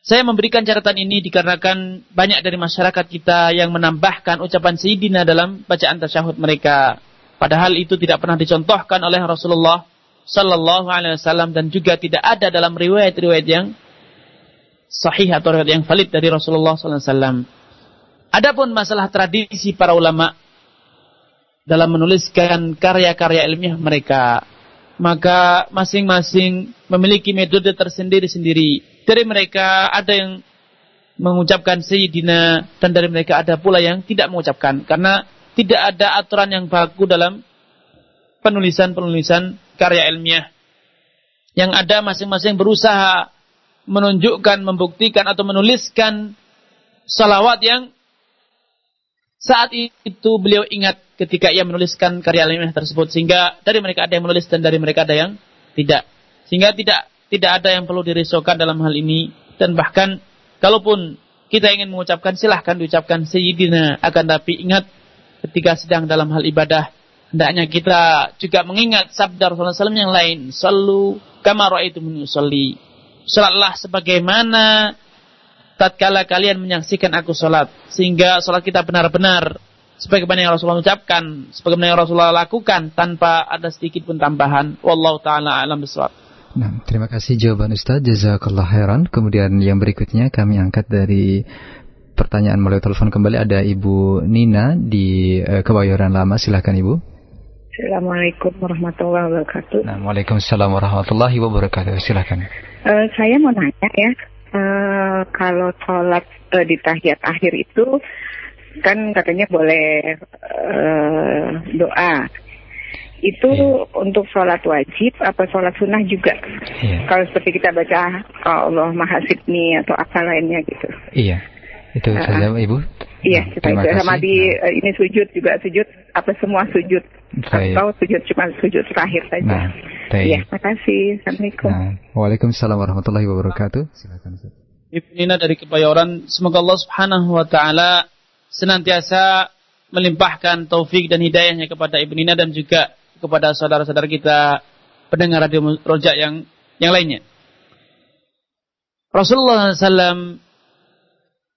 saya memberikan catatan ini dikarenakan banyak dari masyarakat kita yang menambahkan ucapan Sayyidina dalam bacaan tasyahud mereka. Padahal itu tidak pernah dicontohkan oleh Rasulullah Sallallahu Alaihi Wasallam dan juga tidak ada dalam riwayat-riwayat yang sahih atau riwayat yang valid dari Rasulullah Wasallam. Adapun masalah tradisi para ulama dalam menuliskan karya-karya ilmiah mereka, maka masing-masing memiliki metode tersendiri-sendiri dari mereka ada yang mengucapkan Sayyidina dan dari mereka ada pula yang tidak mengucapkan karena tidak ada aturan yang baku dalam penulisan-penulisan karya ilmiah. Yang ada masing-masing berusaha menunjukkan, membuktikan atau menuliskan salawat yang saat itu beliau ingat ketika ia menuliskan karya ilmiah tersebut. Sehingga dari mereka ada yang menulis dan dari mereka ada yang tidak. Sehingga tidak tidak ada yang perlu dirisaukan dalam hal ini. Dan bahkan kalaupun kita ingin mengucapkan silahkan diucapkan. Sayyidina akan tapi ingat ketika sedang dalam hal ibadah. Hendaknya kita juga mengingat sabda Rasulullah SAW yang lain. Selalu kamar itu menyusulli salatlah sebagaimana tatkala kalian menyaksikan aku salat sehingga salat kita benar-benar sebagaimana yang Rasulullah ucapkan sebagaimana yang Rasulullah lakukan tanpa ada sedikit pun tambahan wallahu taala alam bisawab Nah, terima kasih jawaban Ustaz. Jazakallah khairan. Kemudian yang berikutnya kami angkat dari pertanyaan melalui telepon kembali ada Ibu Nina di uh, Kebayoran Lama. Silakan Ibu. Assalamualaikum warahmatullahi wabarakatuh. Nah, Waalaikumsalam warahmatullahi wabarakatuh. Silakan. Uh, saya mau nanya ya, uh, kalau sholat uh, di tahiyat akhir itu kan katanya boleh uh, doa. Itu yeah. untuk sholat wajib apa sholat sunnah juga? Yeah. kalau seperti kita baca Allah Mahasibni atau apa lainnya gitu. Iya. Itu uh, saja ibu. Iya kita itu sama di uh, ini sujud juga sujud apa semua sujud Baik. atau sujud cuma sujud terakhir saja. Nah, iya makasih. Assalamualaikum. Nah, waalaikumsalam warahmatullahi wabarakatuh. Silakan Ibu Nina dari Kebayoran semoga Allah subhanahu wa taala senantiasa melimpahkan taufik dan hidayahnya kepada Ibu Nina dan juga kepada saudara-saudara kita pendengar radio rojak yang yang lainnya. Rasulullah SAW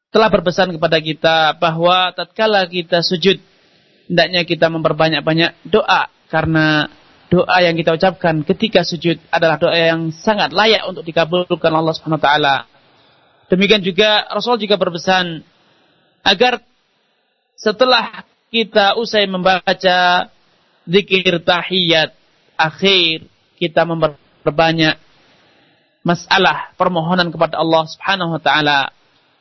telah berpesan kepada kita bahwa tatkala kita sujud hendaknya kita memperbanyak-banyak doa karena doa yang kita ucapkan ketika sujud adalah doa yang sangat layak untuk dikabulkan Allah Subhanahu wa taala. Demikian juga Rasul juga berpesan agar setelah kita usai membaca zikir tahiyat akhir kita memperbanyak masalah permohonan kepada Allah Subhanahu wa taala.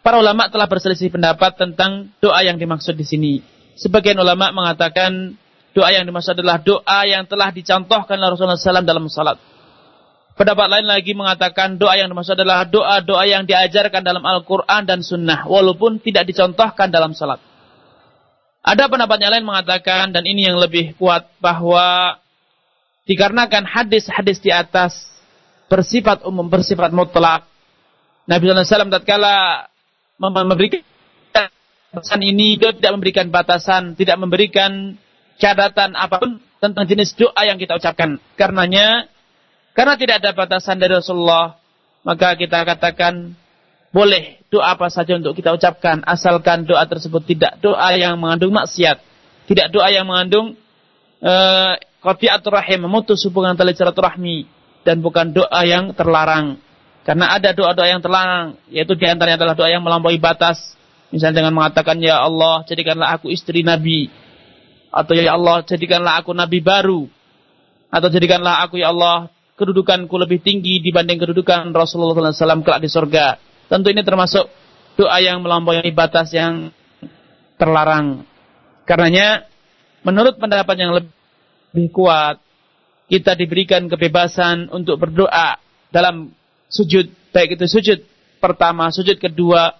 Para ulama telah berselisih pendapat tentang doa yang dimaksud di sini. Sebagian ulama mengatakan doa yang dimaksud adalah doa yang telah dicontohkan oleh Rasulullah SAW dalam salat. Pendapat lain lagi mengatakan doa yang dimaksud adalah doa-doa yang diajarkan dalam Al-Quran dan Sunnah, walaupun tidak dicontohkan dalam salat. Ada pendapat yang lain mengatakan dan ini yang lebih kuat bahwa dikarenakan hadis-hadis di atas bersifat umum, bersifat mutlak. Nabi SAW tatkala memberikan batasan ini dia tidak memberikan batasan, tidak memberikan catatan apa pun tentang jenis doa yang kita ucapkan. Karenanya, karena tidak ada batasan dari Rasulullah, maka kita katakan boleh doa apa saja untuk kita ucapkan asalkan doa tersebut tidak doa yang mengandung maksiat, tidak doa yang mengandung uh, qati'atur rahim, memutus hubungan tali silaturahmi dan bukan doa yang terlarang. Karena ada doa-doa yang terlarang, yaitu di antaranya adalah doa yang melampaui batas. Misalnya dengan mengatakan, Ya Allah, jadikanlah aku istri Nabi. Atau Ya Allah, jadikanlah aku Nabi baru. Atau jadikanlah aku, Ya Allah, kedudukanku lebih tinggi dibanding kedudukan Rasulullah SAW kelak di surga. Tentu ini termasuk doa yang melampaui batas yang terlarang. Karenanya, menurut pendapat yang lebih kuat, kita diberikan kebebasan untuk berdoa dalam sujud, baik itu sujud pertama, sujud kedua,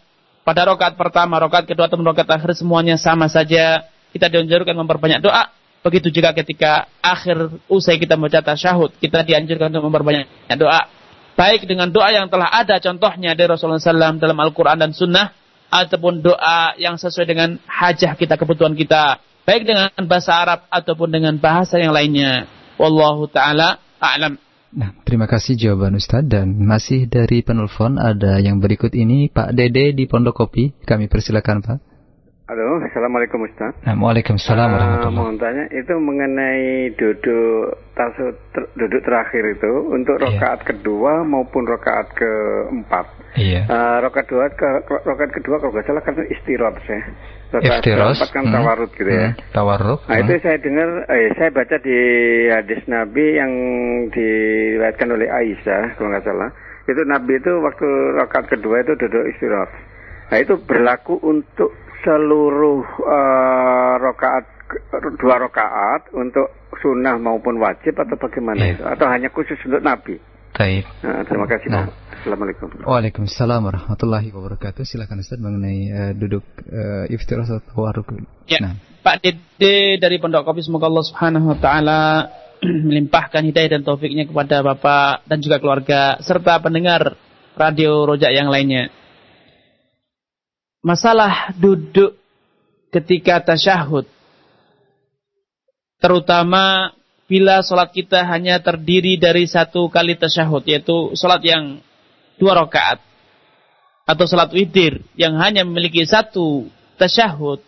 pada rokat pertama, rokat kedua, atau rokat akhir semuanya sama saja. Kita dianjurkan memperbanyak doa. Begitu juga ketika akhir usai kita membaca tasyahud, kita dianjurkan untuk memperbanyak doa baik dengan doa yang telah ada contohnya dari Rasulullah SAW dalam Al-Quran dan Sunnah, ataupun doa yang sesuai dengan hajah kita, kebutuhan kita, baik dengan bahasa Arab ataupun dengan bahasa yang lainnya. Wallahu ta'ala a'lam. Nah, terima kasih jawaban Ustadz dan masih dari penelpon ada yang berikut ini Pak Dede di Pondok Kopi. Kami persilakan Pak. Halo, Assalamualaikum Ustaz. Nah, Waalaikumsalam uh, Mau tanya, itu mengenai duduk tasud ter, duduk terakhir itu untuk iya. rokaat yeah. kedua maupun rokaat keempat. Iya. Yeah. Uh, rokaat kedua ke rokaat kedua kalau nggak salah kan istirahat ya. Rokaat keempat kan hmm. tawarut gitu ya. Hmm. Tawarut. Nah hmm. itu saya dengar, eh, saya baca di hadis Nabi yang diriwayatkan oleh Aisyah kalau nggak salah. Itu Nabi itu waktu rokaat kedua itu duduk istirahat. Nah itu berlaku untuk seluruh uh, rokaat dua rokaat untuk sunnah maupun wajib atau bagaimana yeah. itu atau hanya khusus untuk nabi? Baik. Nah, terima kasih nah. Assalamualaikum. Waalaikumsalam warahmatullahi wabarakatuh. Silakan Ustaz mengenai uh, duduk uh, iftirah atau tawarruk. Ya. Nah. Pak Dede dari Pondok Kopi semoga Allah Subhanahu wa taala melimpahkan hidayah dan taufiknya kepada Bapak dan juga keluarga serta pendengar radio Rojak yang lainnya masalah duduk ketika tasyahud. Terutama bila sholat kita hanya terdiri dari satu kali tasyahud, yaitu sholat yang dua rakaat. Atau sholat witir yang hanya memiliki satu tasyahud.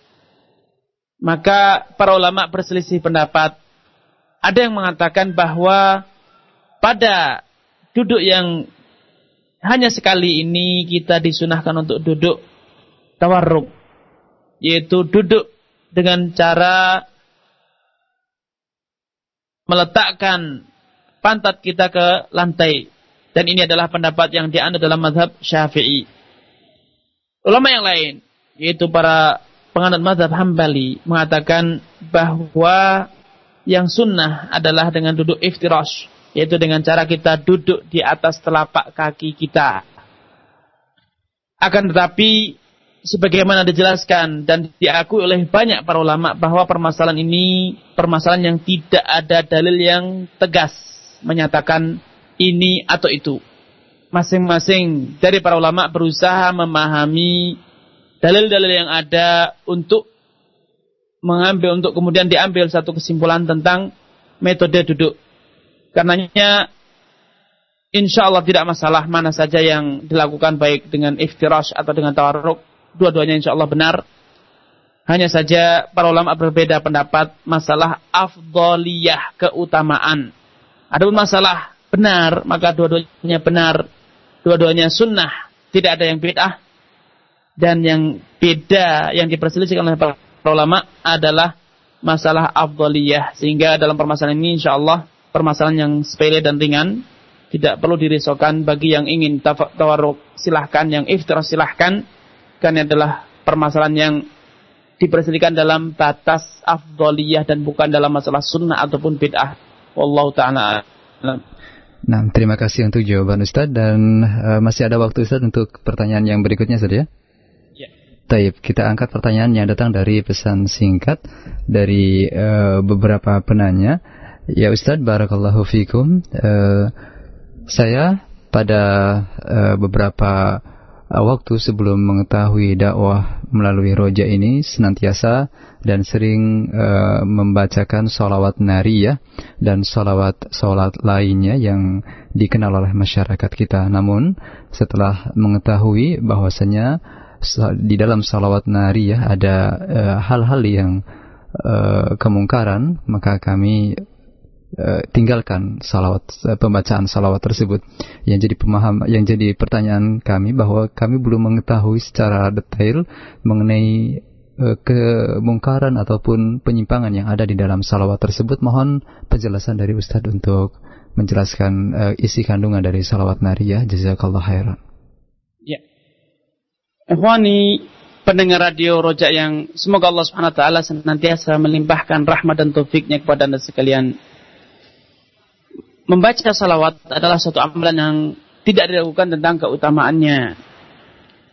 Maka para ulama berselisih pendapat. Ada yang mengatakan bahwa pada duduk yang hanya sekali ini kita disunahkan untuk duduk tawarruk yaitu duduk dengan cara meletakkan pantat kita ke lantai dan ini adalah pendapat yang dianut dalam mazhab Syafi'i. Ulama yang lain yaitu para penganut mazhab Hambali mengatakan bahwa yang sunnah adalah dengan duduk iftirash yaitu dengan cara kita duduk di atas telapak kaki kita. Akan tetapi sebagaimana dijelaskan dan diakui oleh banyak para ulama bahwa permasalahan ini permasalahan yang tidak ada dalil yang tegas menyatakan ini atau itu. Masing-masing dari para ulama berusaha memahami dalil-dalil yang ada untuk mengambil untuk kemudian diambil satu kesimpulan tentang metode duduk. Karenanya insya Allah tidak masalah mana saja yang dilakukan baik dengan iftirash atau dengan tawarruk dua-duanya insya Allah benar. Hanya saja para ulama berbeda pendapat masalah afdoliyah, keutamaan. Adapun masalah benar, maka dua-duanya benar. Dua-duanya sunnah, tidak ada yang bid'ah. Dan yang beda, yang diperselisihkan oleh para ulama adalah masalah afdoliyah. Sehingga dalam permasalahan ini insya Allah permasalahan yang sepele dan ringan. Tidak perlu dirisaukan bagi yang ingin tawarruk silahkan, yang iftar silahkan karena adalah permasalahan yang diperselisihkan dalam batas afdoliyah dan bukan dalam masalah sunnah ataupun bid'ah. Wallahu ta'ala Nah, terima kasih untuk jawaban Ustaz dan uh, masih ada waktu Ustaz untuk pertanyaan yang berikutnya saja. Ya. Taib, kita angkat pertanyaan yang datang dari pesan singkat dari uh, beberapa penanya. Ya Ustaz, barakallahu fikum. Uh, saya pada uh, beberapa waktu sebelum mengetahui dakwah melalui roja ini senantiasa dan sering uh, membacakan solawat nariyah dan solawat solat lainnya yang dikenal oleh masyarakat kita. Namun setelah mengetahui bahwasanya di dalam salawat nariyah ada uh, hal-hal uh, yang uh, kemungkaran, maka kami Eh, tinggalkan salawat uh, pembacaan salawat tersebut. Yang jadi pemaham yang jadi pertanyaan kami bahwa kami belum mengetahui secara detail mengenai uh, kemungkaran ataupun penyimpangan yang ada di dalam salawat tersebut. Mohon penjelasan dari Ustadz untuk menjelaskan isi kandungan dari salawat nariyah. Jazakallah khairan. Ya. Ikhwani pendengar radio Rojak yang semoga Allah Subhanahu wa taala senantiasa melimpahkan rahmat dan taufiknya kepada Anda sekalian membaca salawat adalah suatu amalan yang tidak dilakukan tentang keutamaannya.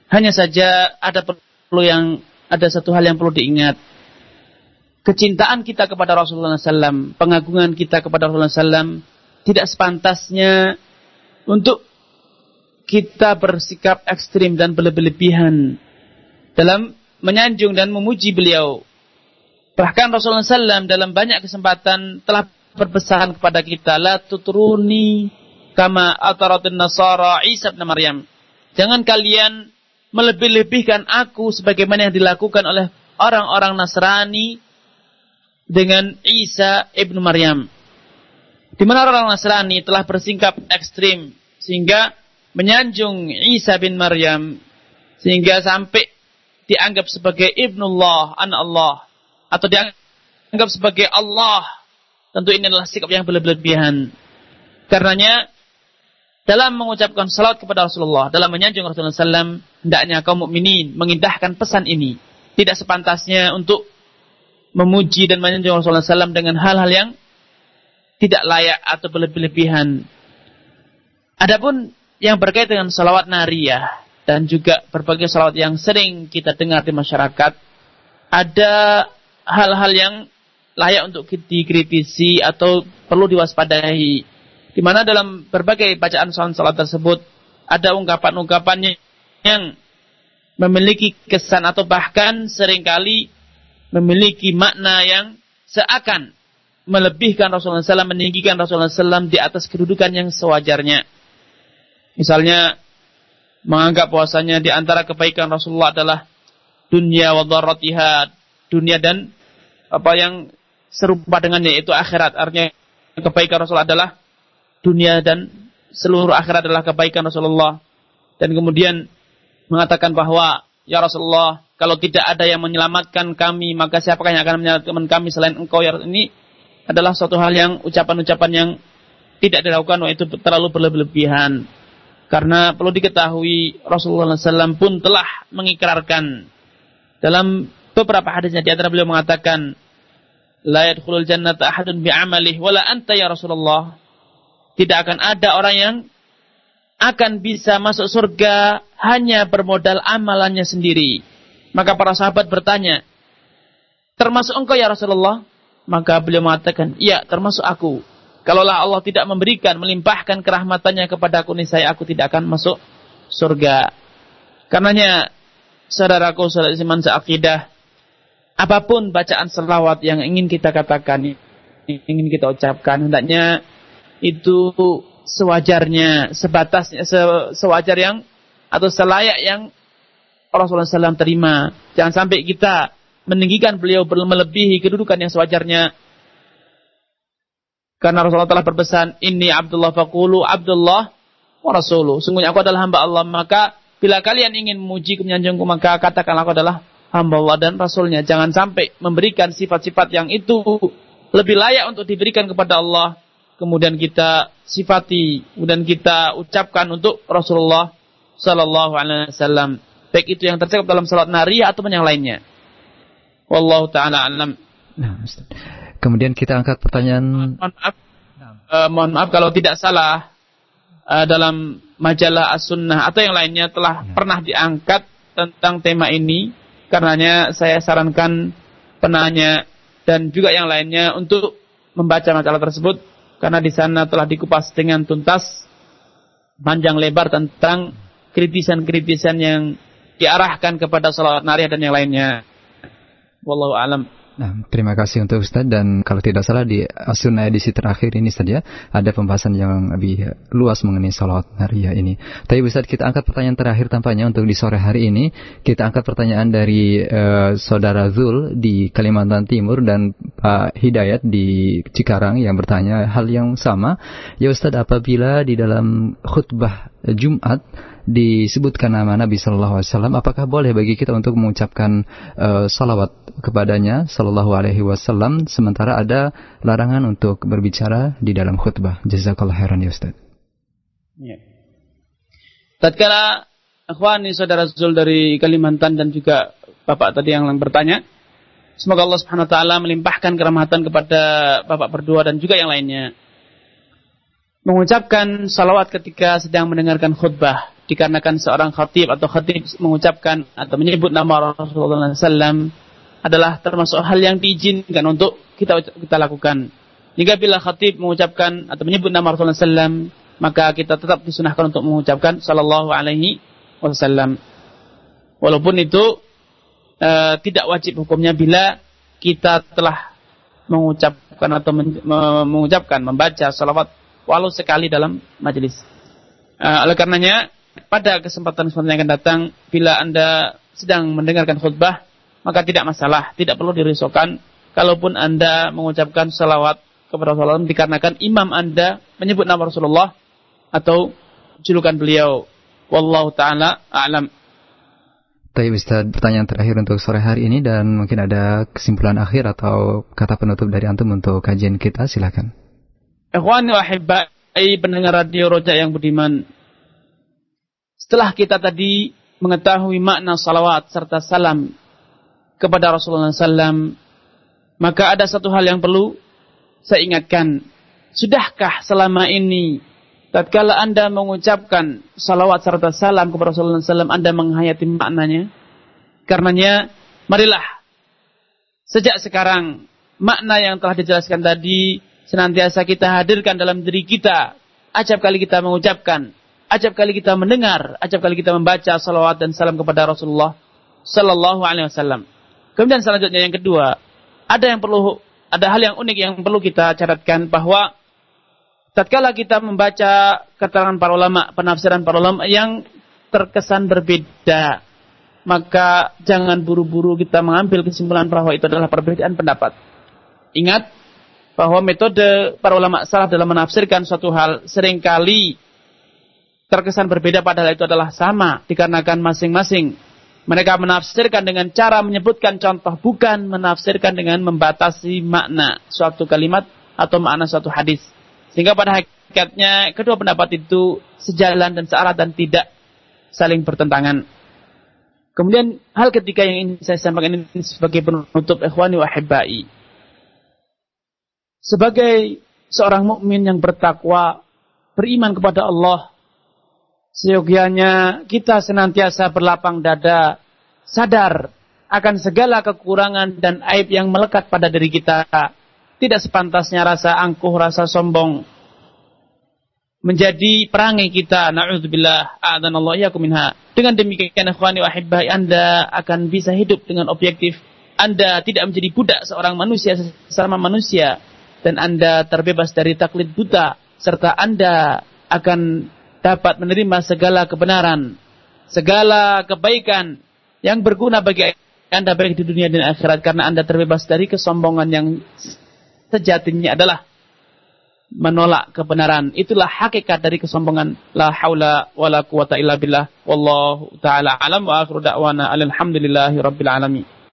Hanya saja ada perlu yang ada satu hal yang perlu diingat. Kecintaan kita kepada Rasulullah SAW, pengagungan kita kepada Rasulullah SAW, tidak sepantasnya untuk kita bersikap ekstrim dan berlebihan dalam menyanjung dan memuji beliau. Bahkan Rasulullah SAW dalam banyak kesempatan telah berpesan kepada kita, la tutruni kama ataratun nasara Isa bin Maryam. Jangan kalian melebih-lebihkan aku sebagaimana yang dilakukan oleh orang-orang Nasrani dengan Isa ibnu Maryam. Di mana orang Nasrani telah bersingkap ekstrim sehingga menyanjung Isa bin Maryam sehingga sampai dianggap sebagai ibnullah, anak Allah atau dianggap sebagai Allah. Tentu ini adalah sikap yang berlebihan. Karenanya dalam mengucapkan salat kepada Rasulullah, dalam menyanjung Rasulullah SAW, hendaknya kaum mukminin mengindahkan pesan ini. Tidak sepantasnya untuk memuji dan menyanjung Rasulullah SAW dengan hal-hal yang tidak layak atau berlebih-lebihan. Adapun yang berkaitan dengan salawat nariyah dan juga berbagai salawat yang sering kita dengar di masyarakat, ada hal-hal yang layak untuk dikritisi atau perlu diwaspadai di mana dalam berbagai bacaan salat tersebut ada ungkapan-ungkapannya yang memiliki kesan atau bahkan sering kali memiliki makna yang seakan melebihkan Rasulullah SAW, meninggikan Rasulullah SAW di atas kedudukan yang sewajarnya. Misalnya, menganggap bahwasanya di antara kebaikan Rasulullah adalah dunia wa dunia dan apa yang serupa dengannya itu akhirat. Artinya kebaikan Rasulullah adalah dunia dan seluruh akhirat adalah kebaikan Rasulullah. Dan kemudian mengatakan bahwa, Ya Rasulullah, kalau tidak ada yang menyelamatkan kami, maka siapakah yang akan menyelamatkan kami selain engkau? Ya Ini adalah suatu hal yang ucapan-ucapan yang tidak dilakukan itu terlalu berlebihan. Karena perlu diketahui Rasulullah SAW pun telah mengikrarkan dalam beberapa hadisnya di antara beliau mengatakan la yadkhulul jannata ahadun bi'amalih wala anta ya Rasulullah tidak akan ada orang yang akan bisa masuk surga hanya bermodal amalannya sendiri. Maka para sahabat bertanya, termasuk engkau ya Rasulullah? Maka beliau mengatakan, iya termasuk aku. Kalaulah Allah tidak memberikan, melimpahkan kerahmatannya kepada aku, saya aku tidak akan masuk surga. Karenanya, saudaraku, saudara iman seakidah, apa pun bacaan selawat yang ingin kita katakan, ingin kita ucapkan, hendaknya itu sewajarnya, sebatasnya, se, sewajar yang atau selayak yang Rasulullah SAW terima. Jangan sampai kita meninggikan beliau melebihi kedudukan yang sewajarnya. Karena Rasulullah telah berpesan, Ini Abdullah fakulu Abdullah wa Rasuluh. Sungguhnya aku adalah hamba Allah. Maka bila kalian ingin memuji menyanjungku, maka katakanlah aku adalah hamba Allah dan Rasulnya. Jangan sampai memberikan sifat-sifat yang itu lebih layak untuk diberikan kepada Allah kemudian kita sifati, kemudian kita ucapkan untuk Rasulullah Sallallahu Alaihi Wasallam. Baik itu yang tercakup dalam salat nariyah ataupun yang lainnya. Wallahu taala alam. Nah, kemudian kita angkat pertanyaan. Mohon maaf, uh, mohon maaf kalau tidak salah uh, dalam majalah As-Sunnah atau yang lainnya telah ya. pernah diangkat tentang tema ini. Karenanya saya sarankan penanya dan juga yang lainnya untuk membaca majalah tersebut karena di sana telah dikupas dengan tuntas panjang lebar tentang kritisan-kritisan yang diarahkan kepada salawat nariyah dan yang lainnya. Wallahu alam. Nah, terima kasih untuk Ustaz dan kalau tidak salah di Sunnah edisi terakhir ini saja ada pembahasan yang lebih luas mengenai salawat nariyah ini. Tapi Ustaz kita angkat pertanyaan terakhir tampaknya untuk di sore hari ini. Kita angkat pertanyaan dari uh, Saudara Zul di Kalimantan Timur dan Pak Hidayat di Cikarang yang bertanya hal yang sama. Ya Ustaz apabila di dalam khutbah Jumat disebutkan nama Nabi Shallallahu Alaihi Wasallam, apakah boleh bagi kita untuk mengucapkan uh, salawat kepadanya Shallallahu Alaihi Wasallam sementara ada larangan untuk berbicara di dalam khutbah? Jazakallah khairan ya Ustaz. Ya. Tatkala akhwani saudara Zul dari Kalimantan dan juga Bapak tadi yang bertanya, semoga Allah Subhanahu wa taala melimpahkan kerahmatan kepada Bapak berdua dan juga yang lainnya. Mengucapkan salawat ketika sedang mendengarkan khutbah dikarenakan seorang khatib atau khatib mengucapkan atau menyebut nama Rasulullah SAW adalah termasuk hal yang diizinkan untuk kita kita lakukan. Jika bila khatib mengucapkan atau menyebut nama Rasulullah SAW, maka kita tetap disunahkan untuk mengucapkan Sallallahu Alaihi Wasallam. Walaupun itu uh, tidak wajib hukumnya bila kita telah mengucapkan atau men, mengucapkan membaca salawat walau sekali dalam majelis. Uh, oleh karenanya pada kesempatan kesempatan yang akan datang bila anda sedang mendengarkan khutbah maka tidak masalah, tidak perlu dirisaukan kalaupun anda mengucapkan salawat kepada Rasulullah dikarenakan imam anda menyebut nama Rasulullah atau julukan beliau. Wallahu taala a'lam. Tapi Ustaz, pertanyaan terakhir untuk sore hari ini dan mungkin ada kesimpulan akhir atau kata penutup dari antum untuk kajian kita, silakan. Ikhwani wa pendengar radio Roja yang budiman. Setelah kita tadi mengetahui makna salawat serta salam kepada Rasulullah SAW, maka ada satu hal yang perlu saya ingatkan. Sudahkah selama ini tatkala Anda mengucapkan salawat serta salam kepada Rasulullah SAW, Anda menghayati maknanya. Karenanya, marilah sejak sekarang makna yang telah dijelaskan tadi senantiasa kita hadirkan dalam diri kita. Acap kali kita mengucapkan, acap kali kita mendengar, acap kali kita membaca salawat dan salam kepada Rasulullah Sallallahu Alaihi Wasallam. Kemudian selanjutnya yang kedua, ada yang perlu, ada hal yang unik yang perlu kita catatkan bahwa tatkala kita membaca keterangan para ulama, penafsiran para ulama yang terkesan berbeda, maka jangan buru-buru kita mengambil kesimpulan bahwa itu adalah perbedaan pendapat. Ingat bahwa metode para ulama salah dalam menafsirkan suatu hal sering kali terkesan berbeda padahal itu adalah sama dikarenakan masing-masing mereka menafsirkan dengan cara menyebutkan contoh bukan menafsirkan dengan membatasi makna suatu kalimat atau makna suatu hadis. Sehingga pada hakikatnya kedua pendapat itu sejalan dan searah dan tidak saling bertentangan. Kemudian hal ketiga yang ingin saya sampaikan ini sebagai penutup ikhwani wa hibbai. Sebagai seorang mukmin yang bertakwa, beriman kepada Allah, seyogianya kita senantiasa berlapang dada, sadar akan segala kekurangan dan aib yang melekat pada diri kita tidak sepantasnya rasa angkuh, rasa sombong menjadi perangai kita. Na'udzubillah, a'adanallahu iyyakum minha. Dengan demikian, ikhwani wa Anda akan bisa hidup dengan objektif. Anda tidak menjadi budak seorang manusia sesama manusia dan Anda terbebas dari taklid buta serta Anda akan dapat menerima segala kebenaran, segala kebaikan yang berguna bagi Anda baik di dunia dan akhirat karena Anda terbebas dari kesombongan yang sejatinya adalah menolak kebenaran. Itulah hakikat dari kesombongan. La haula wa la quwata illa billah. Wallahu ta'ala alam wa akhiru da'wana alhamdulillahi rabbil alamin.